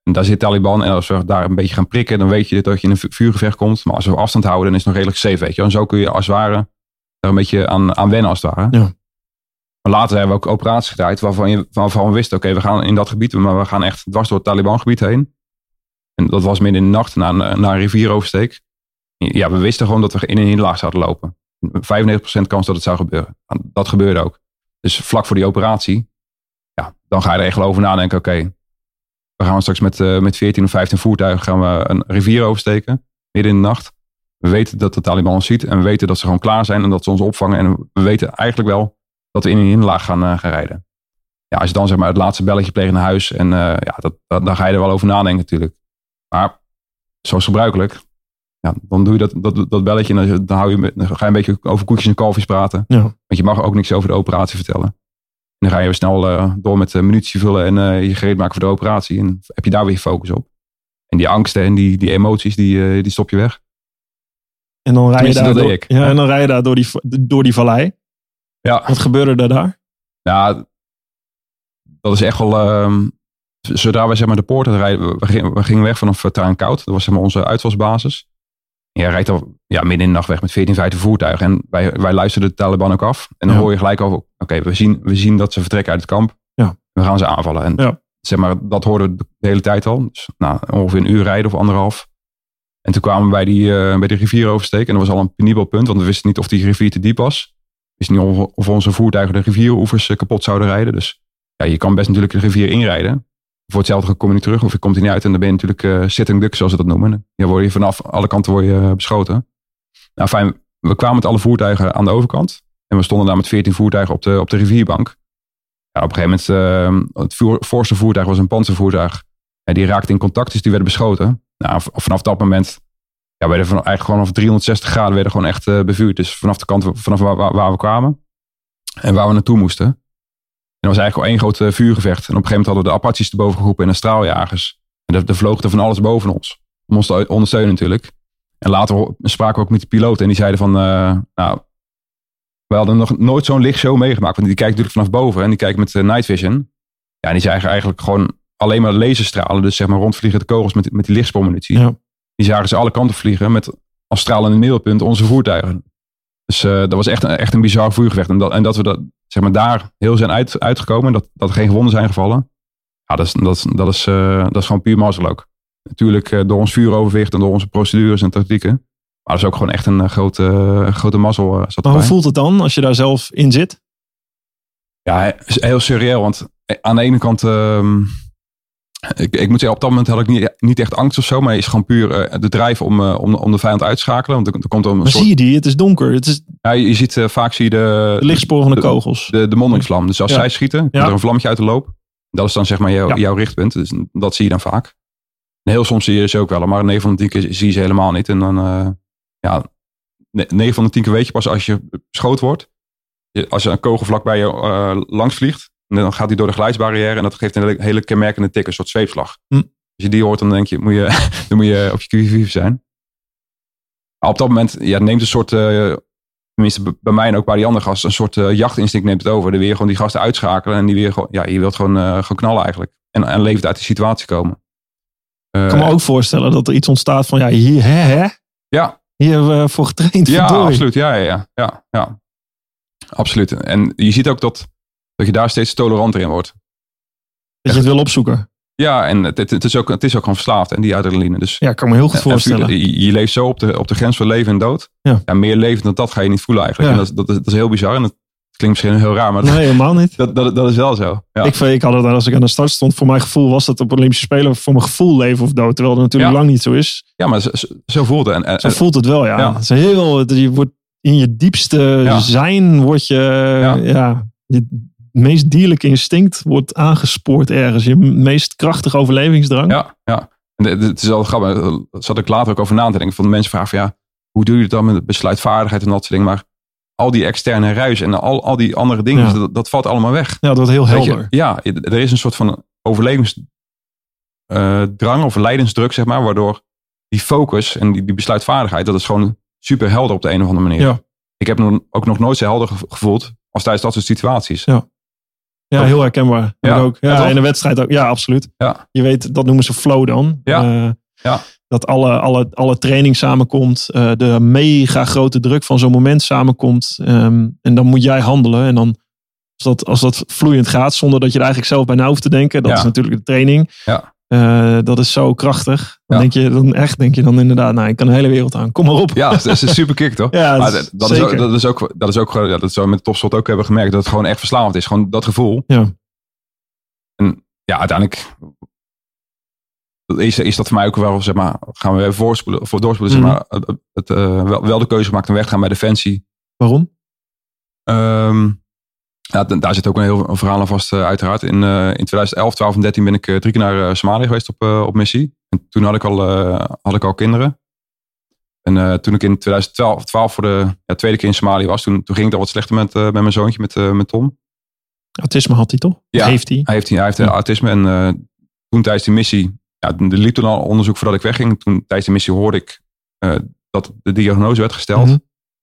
En daar zit Taliban. En als we daar een beetje gaan prikken, dan weet je dat je in een vu- vuurgevecht komt. Maar als we afstand houden, dan is het nog redelijk safe, weet je. En zo kun je als het ware daar een beetje aan, aan wennen, als het ware. Ja. Maar later hebben we ook operaties gedraaid waarvan, je, waarvan we wisten, oké, we gaan in dat gebied, maar we gaan echt dwars door het Taliban-gebied heen. En dat was midden in de nacht, na een, na een rivieroversteek. Ja, we wisten gewoon dat we in een hinderlaag zouden lopen. 95% kans dat het zou gebeuren. Dat gebeurde ook. Dus vlak voor die operatie, ja, dan ga je er echt wel over nadenken, oké, we gaan straks met, eh, met 14 of 15 voertuigen gaan we een rivier oversteken, midden in de nacht. We weten dat de Taliban ons ziet en we weten dat ze gewoon klaar zijn en dat ze ons opvangen. En we weten eigenlijk wel dat we in een hinderlaag gaan, eh, gaan rijden. Ja, als je dan zeg maar het laatste belletje pleegt naar huis en eh, ja, dat, dat, dan ga je er wel over nadenken natuurlijk. Maar zoals gebruikelijk, ja, dan doe je dat, dat, dat belletje en dan, dan, hou je, dan ga je een beetje over koekjes en kalfjes praten. Ja. Want je mag ook niks over de operatie vertellen. En dan ga je weer snel eh, door met uh, munitie vullen en eh, je gereed maken voor de operatie. En heb je daar weer focus op. En die angsten en die, die emoties, die, eh, die stop je weg. En dan rij je daar, door, ik. ja, en dan rij je daar door die, door die vallei. Ja, Wat gebeurde er daar? ja dat is echt wel... ehm, zodra wij zeg maar de poorten rijden, we gingen, we gingen weg vanaf Koud. Dat was zeg maar onze uitvalsbasis. Jij rijdt al ja, midden in de nacht weg met 14, 15 voertuigen. En wij, wij luisterden de Taliban ook af. En dan Ja. hoor je gelijk over, oké, we, zien, we zien dat ze vertrekken uit het kamp. Ja. We gaan ze aanvallen. En Ja. zeg maar, dat hoorden we de hele tijd al. Dus, nou, ongeveer een uur rijden of anderhalf. En toen kwamen we bij die, eh, bij die rivier oversteken. En dat was al een penibel punt, want we wisten niet of die rivier te diep was. We wisten niet of, of onze voertuigen de rivieroevers eh, kapot zouden rijden. Dus ja, je kan best natuurlijk de rivier inrijden. Voor hetzelfde kom je niet terug of je komt er niet uit. En dan ben je natuurlijk eh, sitting duck, zoals ze dat noemen. Dan word je vanaf alle kanten word je, eh, beschoten. Nou fijn, we kwamen met alle voertuigen aan de overkant. En we stonden daar met 14 voertuigen op de, op de rivierbank. Ja, op een gegeven moment, eh, het voor, voorste voertuig was een panzervoertuig. En die raakte in contact, dus die werden beschoten. Nou, vanaf dat moment ja, werden van, eigenlijk gewoon vanaf 360 graden werden gewoon echt eh, bevuurd. Dus vanaf de kant vanaf waar we kwamen en waar we naartoe moesten. En dat was eigenlijk al één groot eh, vuurgevecht. En op een gegeven moment hadden we de Apaches erboven geroepen en de straaljagers. En er, vloog er van alles boven ons. Om ons te ondersteunen natuurlijk. En later spraken we ook met de piloot en die zeiden van, eh, nou, we hadden nog nooit zo'n lichtshow meegemaakt. Want die kijkt natuurlijk vanaf boven en die kijkt met eh, night vision. Ja, en die zagen eigenlijk gewoon alleen maar laserstralen. Dus zeg maar rondvliegende kogels met, met die lichtspoormunitie. Ja. Die zagen ze alle kanten vliegen met als stralende middelpunt onze voertuigen. Dus dat was echt, een- echt een bizar vuurgevecht. En dat, en dat we dat, zeg maar, daar heel zijn uit, uitgekomen. Dat, dat er geen gewonden zijn gevallen. Ja, dat is, dat is, dat is, eh, dat is gewoon puur mazzel ook. Natuurlijk eh, door ons vuuroverwicht en door onze procedures en tactieken. Maar dat is ook gewoon echt een eh, grote, grote mazzel. hoe voelt het dan als je daar zelf in zit? Ja, heel surreal. Want aan de ene kant, ehm, ik, ik moet zeggen, op dat moment had ik niet, niet echt angst of zo. Maar is gewoon puur eh, de drijf om, eh, om, om de vijand uit te schakelen. Want er, er komt een Maar soort... zie je die? Het is donker. Het is Ja, je, je ziet eh, vaak zie je de, de lichtsporen van de de- kogels. de, de mondingsvlam. Dus als Ja. zij schieten, komt Ja. er een vlammetje uit de loop. Dat is dan zeg maar jouw, Ja. jouw richtpunt. Dus dat zie je dan vaak. En heel soms zie je ze ook wel. Maar 9 van de 10 keer zie je ze helemaal niet. En dan, ja, 9 van de 10 keer weet je pas als je beschoten wordt. Je- Als er een kogel vlak bij je langs vliegt. En Dan gaat hij door de geluidsbarrière. En dat geeft een hele, hele kenmerkende tik. Een soort zweepslag. Hm. Als je die hoort, dan denk je, moet je, dan moet je op je QV zijn. Maar op dat moment ja, neemt een soort, eh, tenminste bij mij en ook bij die andere gasten, een soort eh, jachtinstinct neemt het over. Dan wil je gewoon die gasten uitschakelen en die weer gewoon, ja, je wilt gewoon, eh, gewoon knallen eigenlijk. En, en levend uit die situatie komen. Ik kan me ook voorstellen dat er iets ontstaat van, ja, hier, hè, hè? Ja, Hier hebben we voor getraind. ja verdorie. absoluut. Ja, ja, ja, ja, ja. Absoluut. En je ziet ook dat, dat je daar steeds toleranter in wordt. Dat je het wil opzoeken. Ja, en het, het, is ook, het is ook gewoon verslaafd. En die adrenaline. Dus Ja, ik kan me heel goed En- en voorstellen. je, je leeft zo op de, op de grens van leven en dood. Ja. meer levend dan dat ga je niet voelen eigenlijk. Ja. En dat, is- dat, is, dat is heel bizar. En dat klinkt misschien heel raar, maar Nee, helemaal niet. dat, dat, dat is wel zo. Ja. Ik, ik had het als ik aan de start stond, voor mijn gevoel was dat op Olympische Spelen voor mijn gevoel leven of dood. Terwijl dat natuurlijk Ja. lang niet zo is. ja, maar zo, zo- zo voelt het. En, en, Zo voelt het wel, ja. Ja. Het is heel, je wordt in je diepste Ja. zijn, word je, ja. je meest dierlijke instinct wordt aangespoord ergens. Je meest krachtige overlevingsdrang. ja, ja. En het- is al grappig. Daar zat ik later ook over na te denken. Van de mensen vragen van ja, hoe doe je het dan met besluitvaardigheid en dat soort dingen. Maar al die externe ruis en al, al die andere dingen, Ja. dat, dat valt allemaal weg. Ja, dat wordt heel je, helder. ja, er is een soort van overlevingsdrang of leidensdruk, zeg maar, waardoor die focus en die, die besluitvaardigheid, dat is gewoon super helder op de een of andere manier. Ja. Ik heb nog, ook nog nooit zo helder ge- gevoeld als tijdens dat soort situaties. Ja. Ja, heel herkenbaar. Ja. ook. Ja, in de wedstrijd ook. Ja, absoluut. Ja. Je weet, dat noemen ze flow dan. Ja. Eh, Ja. Dat alle, alle, alle training samenkomt. eh, de mega grote druk van zo'n moment samenkomt. ehm, en dan moet jij handelen. En dan, als dat, als dat vloeiend gaat, zonder dat je er eigenlijk zelf bij na hoeft te denken. Dat Ja. is natuurlijk de training. Ja. Eh, dat is zo krachtig. Dan Ja. denk je dan echt, denk je dan inderdaad, nou, ik kan de hele wereld aan. Kom maar op. Ja, dat is een super kick, toch? Ja, maar dat is- dat, is ook, dat is ook, dat is ook ja, dat we met topsport ook hebben gemerkt, dat het gewoon echt verslavend is. Gewoon dat gevoel. Ja. En ja, uiteindelijk is, is dat voor mij ook wel, zeg maar, gaan we even voorspoelen, voor doorspoelen, Mhm. zeg maar, het, het, eh, wel, wel de keuze gemaakt om weg te gaan bij Defensie. Waarom? Ehm, ja, daar zit ook een heel verhaal aan vast, eh, uiteraard. In, eh, in 2011, 12 en 13 ben ik eh, drie keer naar Somalië geweest op, op missie. En toen had ik al, had ik al kinderen. En toen ik in 2012 12 voor de ja, tweede keer in Somalië was, toen, toen ging het al wat slechter met, met mijn zoontje, met, met Tom. Autisme had hij toch? Ja. Heeft hij? Hij heeft, hij heeft Ja. autisme en toen tijdens die missie, ja, er liep toen al onderzoek voordat ik wegging. Toen tijdens die missie hoorde ik dat de diagnose werd gesteld Mhm.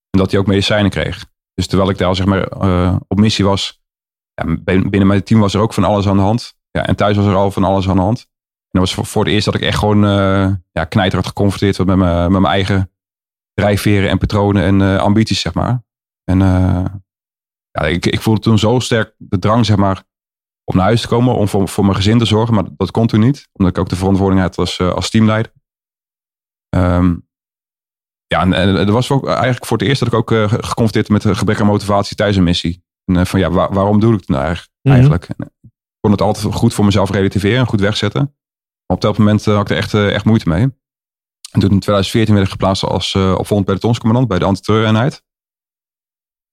en dat hij ook medicijnen kreeg. Dus terwijl ik daar zeg maar eh, op missie was, ja, binnen mijn team was er ook van alles aan de hand. Ja, en thuis was er al van alles aan de hand. En dat was voor, voor het eerst dat ik echt gewoon uh, ja, knijterhard geconfronteerd met mijn, met mijn eigen drijfveren en patronen en eh, ambities, zeg maar. En ja, ik, ik voelde toen zo sterk de drang, zeg maar, om naar huis te komen, om voor, voor mijn gezin te zorgen. Maar dat kon toen niet, omdat ik ook de verantwoording had als, als teamleider. Ehm, ja, en, en dat was ook eigenlijk voor het eerst dat ik ook uh, geconfronteerd met een gebrek aan motivatie tijdens een missie. En uh, van ja, waar, waarom doe ik het nou eigenlijk? Mhm. eigenlijk? Ik kon het altijd goed voor mezelf relativeren en goed wegzetten. Maar op dat moment had ik er echt, echt moeite mee. En toen in 2014 werd ik geplaatst als opvolgend pelotonscommandant bij de antiterreureenheid.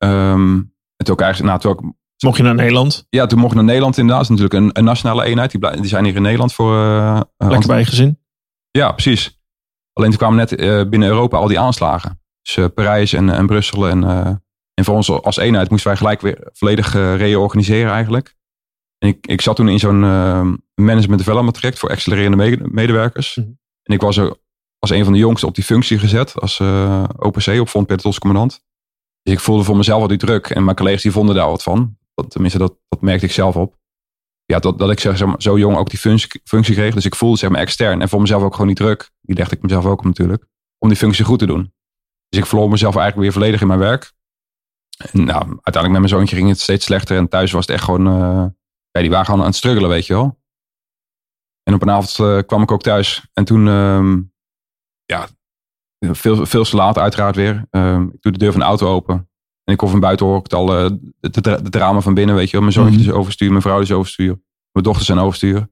Um, en toen ook eigenlijk, nou, toen ook, Mocht je naar Nederland? Ja, toen mocht ik naar Nederland inderdaad. Dat is natuurlijk een, een nationale eenheid. Die, die, zijn hier in Nederland voor... Uh, Lekker bij je gezin? Ja, precies. Alleen toen kwamen net uh, binnen Europa al die aanslagen. Dus uh, Parijs en, en Brussel. En, uh, en voor ons als eenheid moesten wij gelijk weer volledig reorganiseren eigenlijk. En ik, ik zat toen in zo'n management development traject voor accelererende medewerkers. Mhm. Mm -hmm. En ik was er als een van de jongsten op die functie gezet. Als OPC, op Front Pelotonscommandant. Dus ik voelde voor mezelf al die druk. En mijn collega's die vonden daar wat van. Dat, tenminste, dat, dat merkte ik zelf op. Ja, dat, dat ik zeg, zeg maar, zo jong ook die functie, functie kreeg. Dus ik voelde zeg maar extern. En voor mezelf ook gewoon die druk. Die legde ik mezelf ook op natuurlijk. Om die functie goed te doen. Dus ik verloor mezelf eigenlijk weer volledig in mijn werk. En nou, uiteindelijk met mijn zoontje ging het steeds slechter. En thuis was het echt gewoon... eh, ja, die waren gewoon aan het struggelen, weet je wel. En op een avond eh, kwam ik ook thuis. En toen... ehm, ja, veel, veel te laat uiteraard weer. Ehm, ik doe de deur van de auto open. En ik hoor van buiten hoor ik het al... de, de, de drama van binnen, weet je wel. Mijn zoontje Mhm. is overstuur. Mijn vrouw is overstuur. Mijn dochters zijn overstuur.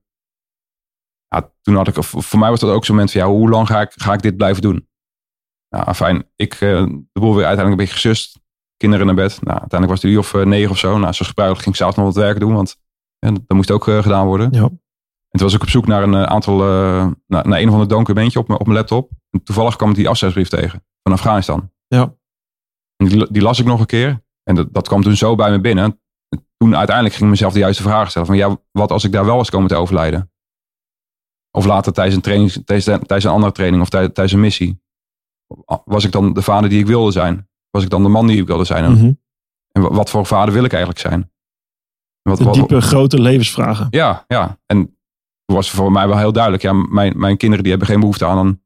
Ja, toen had ik... Voor mij was dat ook zo'n moment van... Ja, hoe lang ga ik, ga ik dit blijven doen? Nou, fijn. Ik eh, de boel weer uiteindelijk een beetje gesust. Kinderen naar bed. Nou, uiteindelijk was het uur of eh, negen of zo. Nou, zoals gebruikelijk ging ik s'avonds nog wat werk doen. Want ja, dat moest ook eh, gedaan worden. Ja. En toen was ik op zoek naar een aantal... naar, naar een of ander documentje op mijn, op mijn laptop. En toevallig kwam ik die afscheidsbrief tegen. Van Afghanistan. Ja. En die, die las ik nog een keer. En dat, dat kwam toen zo bij me binnen. En toen uiteindelijk ging ik mezelf de juiste vraag stellen. Van ja, wat als ik daar wel was komen te overlijden? Of later tijdens een, training, tijdens, tijdens een andere training of tijdens, tijdens een missie. Was ik dan de vader die ik wilde zijn? Was ik dan de man die ik wilde zijn? En- Mhm. En wat voor vader wil ik eigenlijk zijn? Wat, De wat- diepe, grote levensvragen. ja, ja. En was voor mij wel heel duidelijk. Ja, mijn, mijn kinderen die hebben geen behoefte aan een,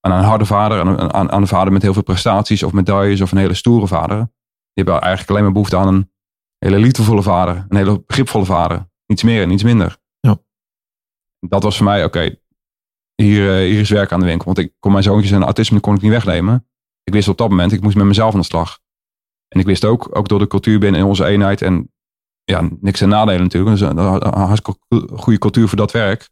aan een harde vader. Aan een, aan, aan een vader met heel veel prestaties of medailles of een hele stoere vader. Die hebben eigenlijk alleen maar behoefte aan een hele liefdevolle vader. Een hele begripvolle vader. Niets meer en niets minder. Dat was voor mij, oké, hier, eh, hier is werk aan de winkel. Want ik kon mijn zoontjes en autisme kon ik niet wegnemen. Ik wist op dat moment, ik moest met mezelf aan de slag. En ik wist ook, ook door de cultuur binnen in onze eenheid. En ja, niks ten nadelen natuurlijk. Dus een, een hartstikke goede cultuur voor dat werk.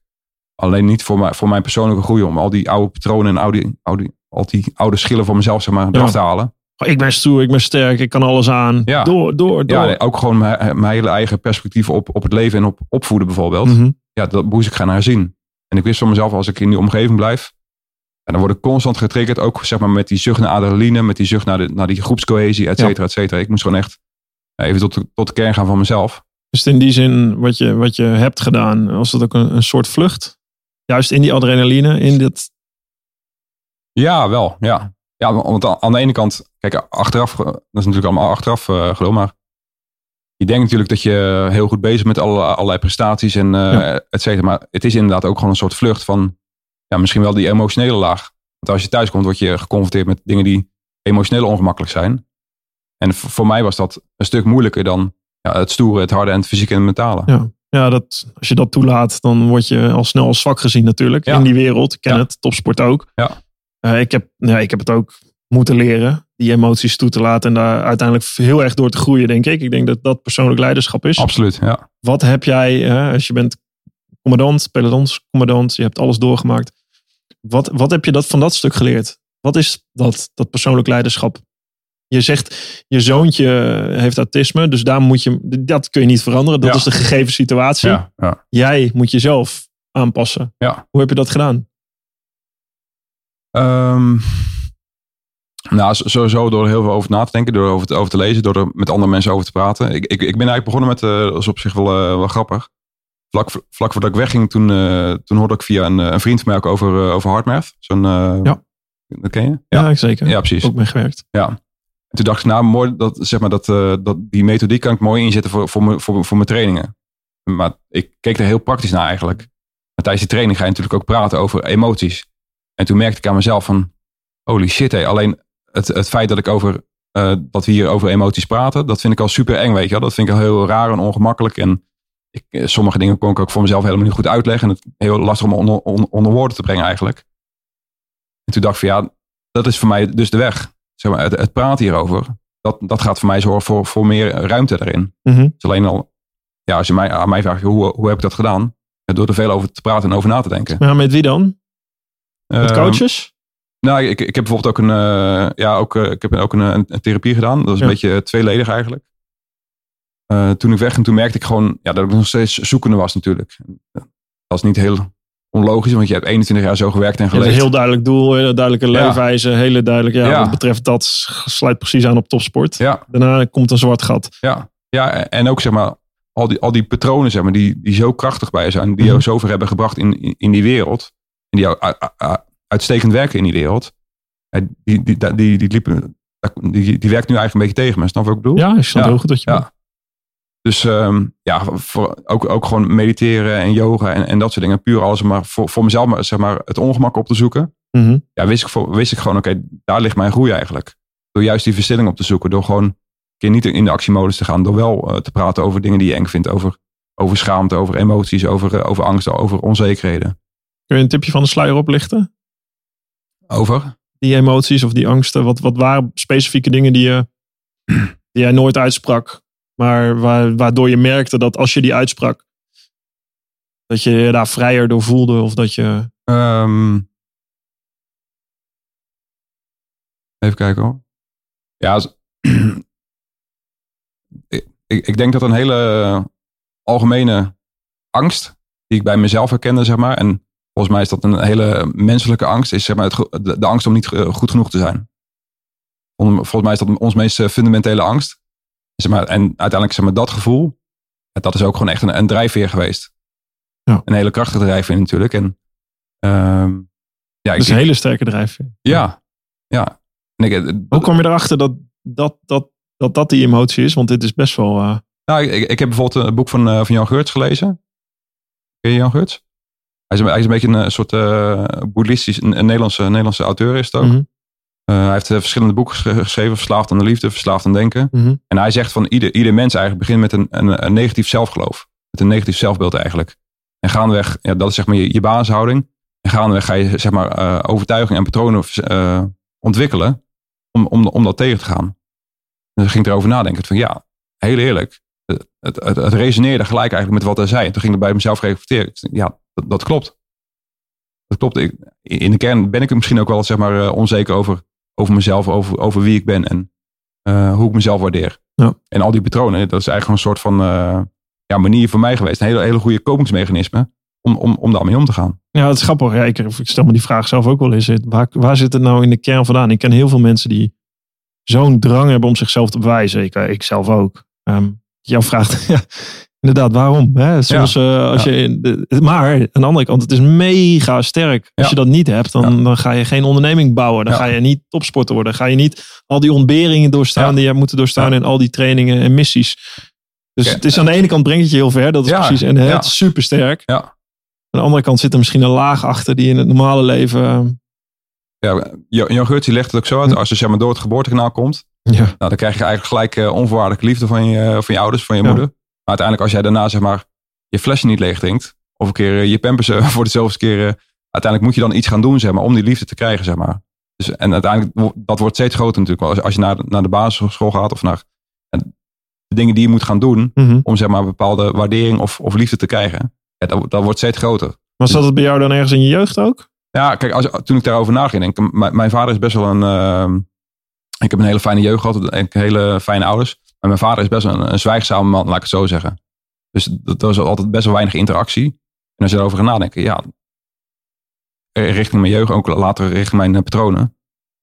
Alleen niet voor, mijn voor mijn persoonlijke groei. Om al die oude patronen en oude, oude, al die oude schillen van mezelf zeg maar, eraf te halen. Oh, Ik ben stoer, ik ben sterk, ik kan alles aan. Ja. Door, door, door. Ja, ook gewoon mijn, mijn hele eigen perspectief op, op het leven en op opvoeden bijvoorbeeld. Mhm. Ja, dat moest ik gaan herzien. En ik wist van mezelf, als ik in die omgeving blijf, ja, dan word ik constant getriggerd. Ook zeg maar met die zucht naar adrenaline, met die zucht naar, de, naar die groepscohesie, et cetera, et cetera. Ik moest gewoon echt even tot de, tot de kern gaan van mezelf. Dus in die zin, wat je, wat je hebt gedaan, was dat ook een, een soort vlucht? Juist in die adrenaline, in dit... Ja, wel. Ja, ja want aan de ene kant, kijk, achteraf, eh, dat is natuurlijk allemaal achteraf uh, geloof, maar je denkt natuurlijk dat je heel goed bezig bent met alle, allerlei prestaties en uh, Ja. et cetera. Maar het is inderdaad ook gewoon een soort vlucht van, ja, misschien wel die emotionele laag. Want als je thuis komt, word je geconfronteerd met dingen die emotioneel ongemakkelijk zijn. En voor mij was dat een stuk moeilijker dan ja, het stoere, het harde en het fysieke en het mentale. Ja, ja dat, als je dat toelaat, dan word je al snel als zwak gezien natuurlijk. Ja. In die wereld. Ik ken Ja. het, topsport ook. Ja. Eh, ik, heb, ja, ik heb het ook moeten leren, die emoties toe te laten. En daar uiteindelijk heel erg door te groeien, denk ik. Ik denk dat dat persoonlijk leiderschap is. Absoluut, ja. Wat heb jij, als je bent commandant, pelotonscommandant, je hebt alles doorgemaakt. Wat, wat heb je dat, van dat stuk geleerd? Wat is dat, dat persoonlijk leiderschap? Je zegt, je zoontje heeft autisme, dus daar moet je, dat kun je niet veranderen. Dat Ja. is de gegeven situatie. ja, ja. Jij moet jezelf aanpassen. Ja. Hoe heb je dat gedaan? Ehm, nou, sowieso door heel veel over na te denken, door over te, over te lezen, door er met andere mensen over te praten. Ik, ik, ik ben eigenlijk begonnen met, eh, dat is op zich wel, eh, wel grappig. Vlak, vlak voordat ik wegging, toen, eh, toen hoorde ik via een, een vriend van mij ook over, over HeartMath. Zo'n, Ja. Dat ken je? Ja, zeker. Ja, precies. Ook mee gewerkt. Ja. En toen dacht ik, nou, mooi dat, zeg maar, dat, dat die methodiek kan ik mooi inzetten voor, voor, mijn, voor, voor mijn trainingen. Maar ik keek er heel praktisch naar eigenlijk. Maar tijdens die training ga je natuurlijk ook praten over emoties. En toen merkte ik aan mezelf van, holy shit, hé, alleen het, het feit dat ik over, eh, dat we hier over emoties praten, dat vind ik al super eng, weet je wel. Dat vind ik al heel raar en ongemakkelijk. En ik, eh, sommige dingen kon ik ook voor mezelf helemaal niet goed uitleggen. En het heel lastig om onder, onder, onder woorden te brengen eigenlijk. En toen dacht ik van, ja, dat is voor mij dus de weg zeg maar, het, het praten hierover, dat, dat gaat voor mij zorgen voor, voor meer ruimte erin. Mhm. Het is alleen al, ja, als je mij, aan mij vraagt, hoe, hoe heb ik dat gedaan? Door er veel over te praten en over na te denken. Maar met wie dan? Met Ehm, coaches? nou, ik, ik heb bijvoorbeeld ook een, eh, ja, ook, eh, ik heb ook een, een, een therapie gedaan. Dat is een Ja. beetje tweeledig eigenlijk. Eh, toen ik wegging, toen merkte ik gewoon ja, dat ik nog steeds zoekende was natuurlijk. Dat is niet heel onlogisch, want je hebt 21 jaar zo gewerkt en Je geleefd. een heel duidelijk doel, hele duidelijke Ja. leefwijze, hele duidelijk. Ja, Ja. Wat betreft dat sluit precies aan op topsport. Ja, Daarna komt een zwart gat. Ja, ja en ook zeg maar, al die, al die patronen zeg maar, die, die zo krachtig bij je zijn, die Mhm. jou zover hebben gebracht in, in, in die wereld, en die uitstekend werken in die wereld, die, die, die, die, die, liepen, die, die werkt nu eigenlijk een beetje tegen me. Snap je wat ik bedoel? Ja, ik snap heel goed dat je Ja. Dus ehm, ja, voor, ook, ook gewoon mediteren en yoga en, en dat soort dingen. Puur alles maar voor, voor mezelf maar, zeg maar, het ongemak op te zoeken. Mhm. ja, wist, ik, voor- wist ik gewoon, oké, daar ligt mijn groei eigenlijk. Door juist die verstilling op te zoeken. Door gewoon een keer niet in de actiemodus te gaan. Door wel eh, te praten over dingen die je eng vindt. Over, over schaamte, over emoties, over, eh, over angst, over onzekerheden. Kun je een tipje van de sluier oplichten? Over? Die emoties of die angsten. Wat, wat waren specifieke dingen die, je, die jij nooit uitsprak? Maar waar, waardoor je merkte dat als je die uitsprak. Dat je je daar vrijer door voelde. Of dat je... Ehm, even kijken hoor. Ja, als- ik, ik ik denk dat een hele algemene angst, die ik bij mezelf herkende, zeg maar. En volgens mij is dat een hele menselijke angst, is zeg maar het, de, de angst om niet goed genoeg te zijn. Volgens mij is dat ons meest eh, fundamentele angst. Zeg maar, en uiteindelijk zeg maar dat gevoel, dat is ook gewoon echt een, een drijfveer geweest. Ja. Een hele krachtige drijfveer natuurlijk. En ehm, ja, ik, is een hele sterke drijfveer. ja, ja. En ik, eh, Hoe kom je erachter dat dat, dat, dat, dat die emotie is? Want dit is best wel... eh, nou, ik, ik heb bijvoorbeeld een boek van, van Jan Geurts gelezen. Ken je Jan Geurts? Hij is, een- hij is een beetje een soort eh boeddhistisch, een, een Nederlandse, Nederlandse auteur is het ook. mhm, Eh, hij heeft eh, verschillende boeken geschre- geschreven. Verslaafd aan de liefde, Verslaafd aan denken. mhm. En hij zegt van ieder, ieder mens eigenlijk begint met een, een, een negatief zelfgeloof. Met een negatief zelfbeeld eigenlijk. En gaandeweg, ja, dat is zeg maar je, je basishouding. En gaandeweg ga je zeg maar eh, overtuiging en patronen eh, ontwikkelen om, om, om dat tegen te gaan. En dan ging ik erover nadenken van ja, heel eerlijk. Het, het, het, resoneerde gelijk eigenlijk met wat hij zei. En toen ging ik bij mezelf reflecteren. Ja, dat, dat klopt. Dat klopt. Ik, in de kern ben ik er misschien ook wel zeg maar, eh, onzeker over, over mezelf, over, over wie ik ben en eh, hoe ik mezelf waardeer. Ja. En al die patronen, dat is eigenlijk een soort van eh, ja, manier voor mij geweest. Een hele, hele goede kopingsmechanisme om, om, om daarmee om te gaan. Ja, het is grappig. Ja, ik, ik stel me die vraag zelf ook wel eens. Waar, waar zit het nou in de kern vandaan? Ik ken heel veel mensen die zo'n drang hebben om zichzelf te bewijzen. Ik, ik zelf ook. Ehm jouw vraagt, ja, inderdaad, waarom? Hè? Soms, eh, als Ja. je in de- maar aan de andere kant, het is mega sterk. Als je dat niet hebt, dan, dan ga je geen onderneming bouwen. Dan ga je niet topsporter worden. Dan ga je niet al die ontberingen doorstaan die je hebt moeten doorstaan in al die trainingen en missies. Dus het is aan de ene kant brengt het je heel ver. Dat is precies. En het is super sterk. Ja. Aan de andere kant zit er misschien een laag achter die in het normale leven. eh, Ja, Jan Geurts die legt het ook zo uit. Hm. Als je zeg maar, door het geboortekanaal komt, Ja. nou, dan krijg je eigenlijk gelijk eh, onvoorwaardelijke liefde van je, van je ouders, van je Ja. moeder. Maar uiteindelijk als jij daarna zeg maar, je flesje niet leeg drinkt, of een keer eh, je pampers eh, voor de zoveelste keer, eh, uiteindelijk moet je dan iets gaan doen zeg maar, om die liefde te krijgen. Zeg maar. dus, en uiteindelijk, dat wordt steeds groter natuurlijk. Als, als je naar, de- naar de basisschool gaat of naar en de dingen die je moet gaan doen Mhm. om zeg maar, een bepaalde waardering of, of liefde te krijgen, ja, dat, dat wordt steeds groter. Was dat het bij jou dan ergens in je jeugd ook? Ja, kijk, als, toen ik daarover na ging denken, mijn, mijn vader is best wel een. ehm, ik heb een hele fijne jeugd gehad, en hele fijne ouders. Maar mijn vader is best wel een, een zwijgzame man, laat ik het zo zeggen. Dus dat was altijd best wel weinig interactie. En als je erover gaat nadenken, ja, eh, richting mijn jeugd, ook later richting mijn eh, patronen,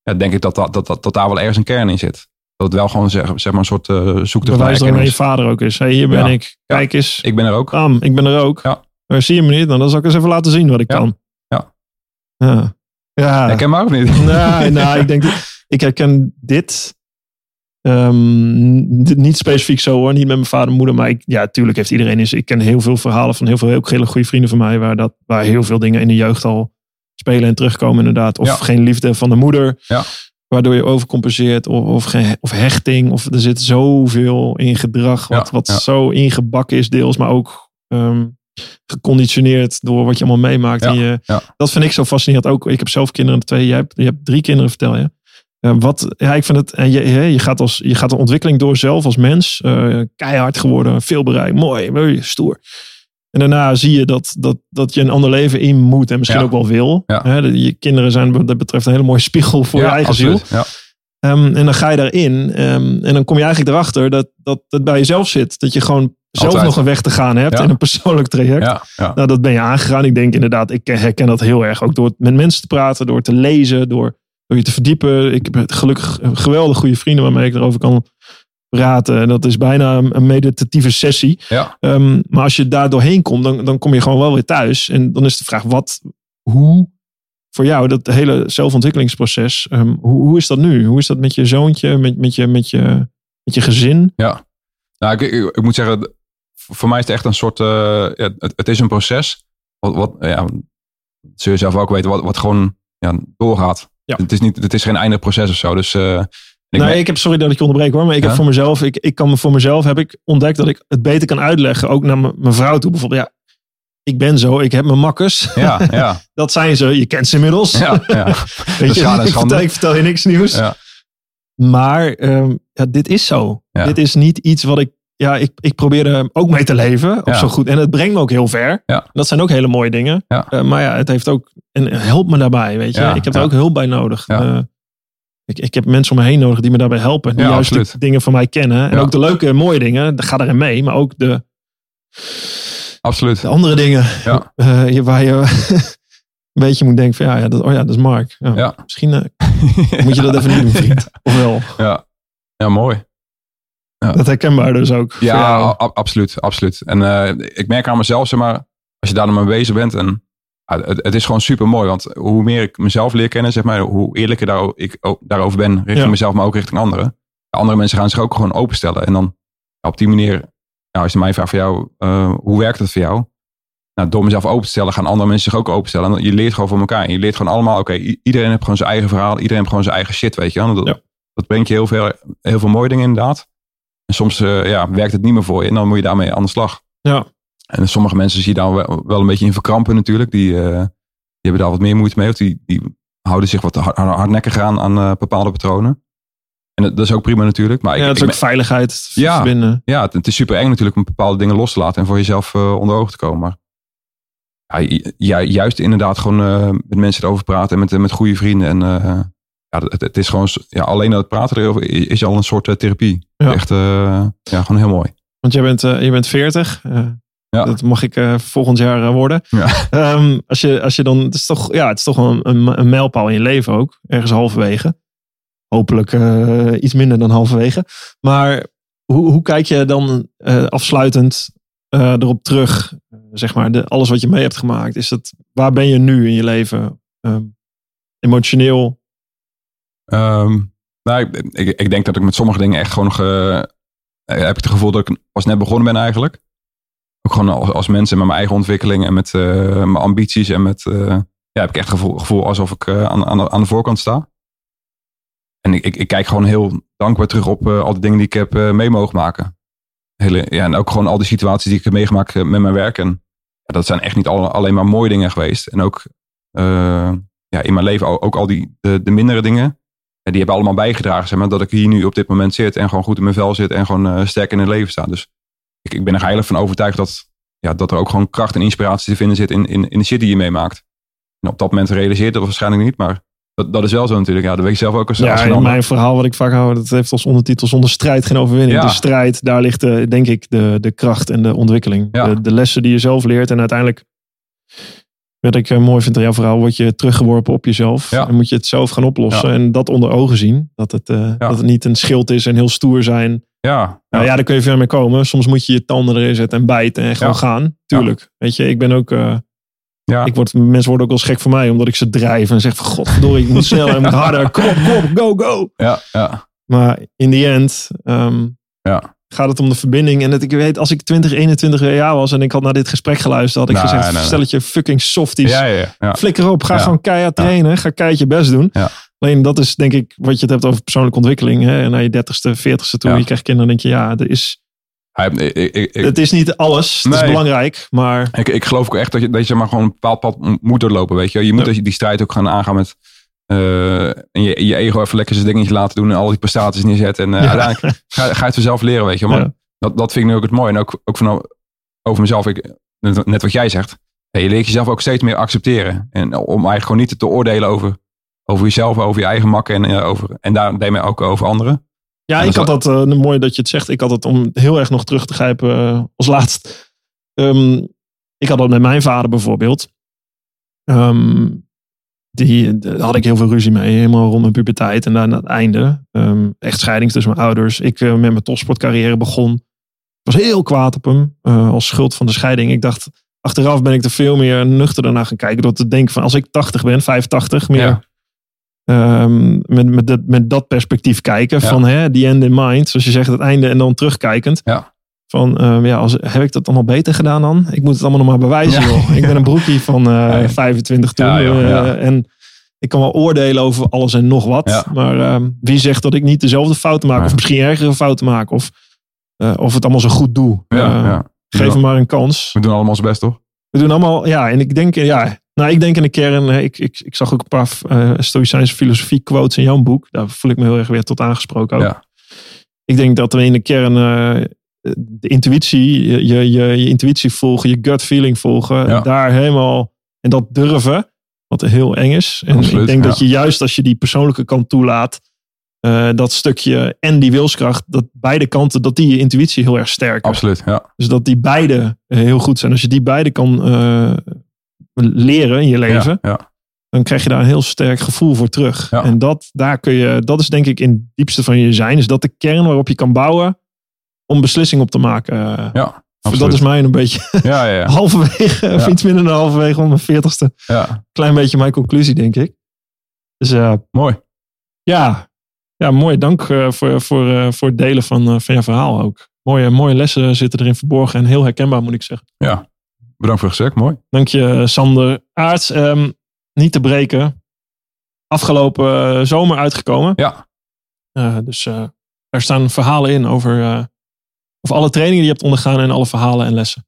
ja, denk ik dat, dat, dat, dat, dat daar wel ergens een kern in zit. Dat het wel gewoon zeg, zeg maar een soort uh, zoektocht naar je erkenning is. vader ook is. Hey, hier ben Ja. ik. Kijk eens. Ik ben er ook. Bam, ik ben er ook. Ja. Maar zie je me niet? Nou, dan zal ik eens even laten zien wat ik Ja. kan. Ja. Ja. Ja. Maar of niet? Nee, nou, ik denk, dat- ik herken dit, ehm, dit niet specifiek zo hoor, niet met mijn vader en moeder, maar ik, ja, tuurlijk heeft iedereen eens. Ik ken heel veel verhalen van heel veel ook hele goede vrienden van mij, waar, dat, waar heel veel dingen in de jeugd al spelen en terugkomen inderdaad. Of Ja. geen liefde van de moeder, Ja. waardoor je overcompenseert, of, of, geen, of hechting, of er zit zoveel in gedrag, wat, Ja, wat zo ingebakken is deels, maar ook ehm, geconditioneerd door wat je allemaal meemaakt. In je. Dat vind ik zo fascinerend ook. Ik heb zelf kinderen, twee, jij hebt, je hebt drie kinderen, vertel je. Eh, wat, ja, ik vind het, en je, je, je, gaat als, je gaat een ontwikkeling door zelf als mens. eh, keihard geworden, veel bereikt, mooi, stoer. En daarna zie je dat, dat, dat je een ander leven in moet en misschien Ja. ook wel wil. Ja. Hè, je kinderen zijn wat dat betreft een hele mooie spiegel voor je eigen ziel. absoluut. Ja. Ehm, en dan ga je daarin. ehm, en dan kom je eigenlijk erachter dat, dat het bij jezelf zit. Dat je gewoon zelf Altijd. nog een weg te gaan hebt Ja. in een persoonlijk traject. Ja, ja. Nou, dat ben je aangegaan. Ik denk inderdaad, ik herken dat heel erg. Ook door met mensen te praten, door te lezen, door, door je te verdiepen. Ik heb gelukkig geweldig goede vrienden waarmee ik erover kan praten. En dat is bijna een meditatieve sessie. ja. Ehm, maar als je daar doorheen komt, dan, dan kom je gewoon wel weer thuis. En dan is de vraag, wat, hoe voor jou, dat hele zelfontwikkelingsproces, ehm, hoe, hoe is dat nu? Hoe is dat met je zoontje, met, met, je, met, je, met je gezin? Ja, nou, ik, ik, ik moet zeggen, voor mij is het echt een soort, eh, ja, het, het is een proces. Wat, wat ja, zul je zelf ook weten, wat, wat gewoon ja, doorgaat. Ja. Het, is niet, het is geen eindig proces of zo. Dus eh, ik nee, ik heb, sorry dat ik je onderbreek hoor, maar ik Ja? heb voor mezelf, ik, ik kan me voor mezelf, heb ik ontdekt dat ik het beter kan uitleggen. Ook naar mijn vrouw toe bijvoorbeeld. Ja, ik ben zo, ik heb mijn makkers. ja, ja, Dat zijn ze, je kent ze inmiddels. ja, ja. Weet je, ik, vertel, ik vertel je niks nieuws. Ja. Maar ehm, ja, dit is zo. Ja. Dit is niet iets wat ik. Ja, ik, ik probeer er ook mee te leven. Op Ja. zo goed. En het brengt me ook heel ver. Ja. Dat zijn ook hele mooie dingen. Ja. Eh, maar ja, het heeft ook. En helpt me daarbij. Weet je, ik heb er ook hulp bij nodig. Ja. Eh, ik, ik heb mensen om me heen nodig die me daarbij helpen. Die Ja, juist de dingen van mij kennen. En ook de leuke en mooie dingen. Ga daarin mee. Maar ook de, Absoluut. de andere dingen. Ja. eh, waar je een beetje moet denken van ja, ja, dat, oh ja, dat is Mark. Ja. Misschien moet je dat even niet doen, vriend. Of wel? Ja, ja mooi. Dat herkenbaar dus ook. Ja, absoluut, absoluut. En eh, ik merk aan mezelf, zeg maar, als je daar dan mee bezig bent. En, ja, het, het is gewoon super mooi. Want hoe meer ik mezelf leer kennen, zeg maar, hoe eerlijker daar, ik daarover ben richting Ja. mezelf, maar ook richting anderen. Andere mensen gaan zich ook gewoon openstellen. En dan ja, op die manier, ja, als je mij vraagt voor jou, eh, hoe werkt het voor jou? Nou, door mezelf open te stellen, gaan andere mensen zich ook openstellen. En je leert gewoon van elkaar. En je leert gewoon allemaal, oké, iedereen heeft gewoon zijn eigen verhaal. Iedereen heeft gewoon zijn eigen shit, weet je wel. Dat, dat brengt je heel veel, heel veel mooie dingen inderdaad. En soms eh, ja, werkt het niet meer voor je en dan moet je daarmee aan de slag. Ja. En sommige mensen zie je daar wel, wel een beetje in verkrampen natuurlijk. Die, eh, die hebben daar wat meer moeite mee. Of die, die houden zich wat hard, hardnekkig aan aan eh, bepaalde patronen. En dat, dat is ook prima natuurlijk. Maar ja, ik, het is ik ook veiligheid te Ja. verbinden. ja, het, het is super eng natuurlijk om bepaalde dingen los te laten en voor jezelf onder ogen te komen. Maar ja, ju- ja, juist inderdaad gewoon met mensen erover praten en met, met goede vrienden. En ja, het, het is gewoon, ja, alleen dat het praten erover is, al een soort eh, therapie. Ja. Echt, eh, ja, gewoon heel mooi. Want jij bent, eh, je bent 40. eh, Ja. Dat mag ik volgend jaar worden. Ja. Ehm, als, je, als je dan, het is toch, ja, het is toch een, een, een mijlpaal in je leven ook. Ergens halverwege. Hopelijk iets minder dan halverwege. Maar hoe, hoe kijk je dan afsluitend erop terug? Zeg maar, de, alles wat je mee hebt gemaakt. Is het, waar ben je nu in je leven? Ehm, emotioneel? Ehm, nou, ik, denk dat ik met sommige dingen echt gewoon nog. eh, eh, heb ik het gevoel dat ik pas net begonnen ben eigenlijk. Ook gewoon als, als mens en met mijn eigen ontwikkeling en met eh, mijn ambities. En met. eh, ja, heb ik echt het gevoel, gevoel alsof ik aan, aan, de, voorkant sta. En ik, ik, ik kijk gewoon heel dankbaar terug op al die dingen die ik heb mee mogen maken. Hele, ja, en ook gewoon al die situaties die ik heb meegemaakt met mijn werk. En dat zijn echt niet alle- alleen maar mooie dingen geweest. En ook ja, in mijn leven ook, ook al die de, de mindere dingen. Ja, die hebben allemaal bijgedragen, zeg maar, dat ik hier nu op dit moment zit en gewoon goed in mijn vel zit en gewoon eh, sterk in het leven sta. Dus ik, ik ben er heilig van overtuigd dat, ja, dat er ook gewoon kracht en inspiratie te vinden zit in, in, in de shit die je meemaakt. En op dat moment realiseert dat waarschijnlijk niet, maar dat, dat is wel zo natuurlijk. Ja, dat weet ik zelf ook als, als Ja, ander. mijn verhaal wat ik vaak hou, dat heeft als ondertitel zonder strijd geen overwinning. Ja. De strijd, daar ligt de, denk ik de, de kracht en de ontwikkeling. Ja. De, de lessen die je zelf leert en uiteindelijk, wat ik eh, mooi vind aan jouw verhaal, word je teruggeworpen op jezelf. Ja. En moet je het zelf gaan oplossen Ja. en dat onder ogen zien. Dat het, eh, dat het niet een schild is en heel stoer zijn. Ja, Nou ja, daar kun je ver mee komen. Soms moet je je tanden erin zetten en bijten en gewoon gaan. Tuurlijk. Weet je, ik ben ook... eh, ja. ik word, mensen worden ook wel eens gek voor mij, omdat ik ze drijf en zeg van godverdorie, ik moet sneller, ik moet harder, kom op, kom op, go, go. ja, ja, Maar in the end ehm, ja. Gaat het om de verbinding. En dat ik weet, als ik 20, 21 jaar was en ik had naar dit gesprek geluisterd, had ik gezegd, stel het je fucking softies. ja, ja, ja. Flikker op, ga gewoon keihard trainen, ga keihard je best doen. Alleen dat is denk ik wat je het hebt over persoonlijke ontwikkeling. Hè? En naar je 30ste, 40ste toe, je krijgt kinderen, denk je, ja, er is, Hij- ik, ik, ik, ik, het is niet alles, het is belangrijk, maar ik, ik geloof ook echt dat je, dat je maar gewoon een bepaald pad moet doorlopen, weet je. Je moet Ja. die, die strijd ook gaan aangaan met eh, en je, je ego even lekker zijn dingetje laten doen en al die prestaties neerzetten. En eh, Ja. uiteindelijk ga, ga je het vanzelf leren, weet je. Maar Ja. dat, dat vind ik nu ook het mooie. En ook, ook van, over mezelf, ik, net, wat jij zegt. Je leert jezelf ook steeds meer accepteren. En om eigenlijk gewoon niet te oordelen over, over jezelf, over je eigen makken en, eh, over, en daar, daarmee ook over anderen. Ja, ik had dat, eh, mooi dat je het zegt. Ik had het om heel erg nog terug te grijpen als laatst. Ehm, ik had dat met mijn vader bijvoorbeeld. Ehm, die, daar had ik heel veel ruzie mee, helemaal rond mijn puberteit. En dan aan het einde, ehm, echt scheiding tussen mijn ouders. Ik eh, met mijn topsportcarrière begon. Ik was heel kwaad op hem, eh, als schuld van de scheiding. Ik dacht, achteraf ben ik er veel meer nuchter naar gaan kijken. Door te denken van, als ik 80 ben, 85, meer... Ja. Ehm, met, met, dat, met dat perspectief kijken. Ja. Van hè, the end in mind. Zoals je zegt, het einde en dan terugkijkend. Ja. Van ehm, ja, als, heb ik dat dan al beter gedaan dan? Ik moet het allemaal nog maar bewijzen Ja. joh. Ik ben een broekie van eh, Ja, ja. 25 toen. Ja, joh, eh, en ik kan wel oordelen over alles en nog wat. Maar ehm, wie zegt dat ik niet dezelfde fouten maak? Of misschien ergere fouten maak? Of, eh, of het allemaal zo goed doe? Ja, Eh, ja. Geef hem maar een kans. We doen allemaal ons best, toch? We doen allemaal, ja, en ik denk, ja, nou, ik denk in de kern, eh, ik, ik, ik zag ook een paar eh Stoïcijnse filosofie quotes in jouw boek. Daar voel ik me heel erg weer tot aangesproken ook. Ja. Ik denk dat we in de kern eh, de intuïtie, je, je, je, intuïtie volgen, je gut feeling volgen, Ja. daar helemaal, en dat durven, wat heel eng is. En Absoluut, ik denk ja. dat je juist als je die persoonlijke kant toelaat, eh, dat stukje en die wilskracht, dat beide kanten, dat die je intuïtie heel erg sterken. Absoluut, ja. Dus dat die beide eh, heel goed zijn. Als je die beide kan eh, leren in je leven, Ja, ja. dan krijg je daar een heel sterk gevoel voor terug. En dat, daar kun je, dat is denk ik in het diepste van je zijn. Is dat de kern waarop je kan bouwen om beslissingen op te maken. Eh, ja dat is mij een beetje Ja, ja, ja. halverwege, of iets minder dan halverwege om mijn veertigste. ja. Klein beetje mijn conclusie, denk ik. Dus eh, Mooi. ja, ja, mooi. Dank eh, voor, voor, voor het delen van, van je verhaal ook. Mooie, mooie lessen zitten erin verborgen en heel herkenbaar, moet ik zeggen. Ja. Bedankt voor het gesprek. Mooi. Dank je, Sander Aarts. Ehm, niet te breken. Afgelopen zomer uitgekomen. Ja. Dus er staan verhalen in over, over alle trainingen die je hebt ondergaan en alle verhalen en lessen.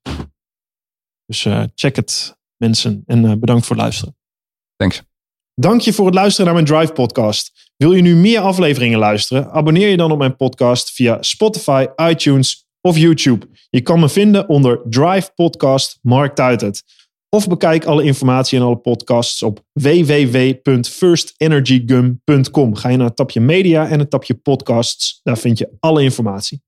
Dus eh, check het, mensen. En eh, bedankt voor het luisteren. Thanks. Dank je voor het luisteren naar mijn Drive podcast. Wil je nu meer afleveringen luisteren? Abonneer je dan op mijn podcast via Spotify, iTunes of YouTube. Je kan me vinden onder Drive Podcast Mark Tuitert. Of bekijk alle informatie en alle podcasts op www.firstenergygum.com. Ga je naar het tapje media en het tapje podcasts. Daar vind je alle informatie.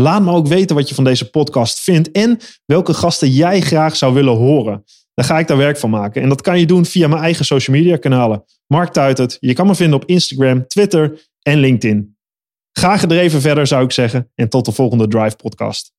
Laat me ook weten wat je van deze podcast vindt en welke gasten jij graag zou willen horen. Dan ga ik daar werk van maken. En dat kan je doen via mijn eigen social media kanalen. Mark Tuitert. Je kan me vinden op Instagram, Twitter en LinkedIn. Ga gedreven verder zou ik zeggen. En tot de volgende Drive podcast.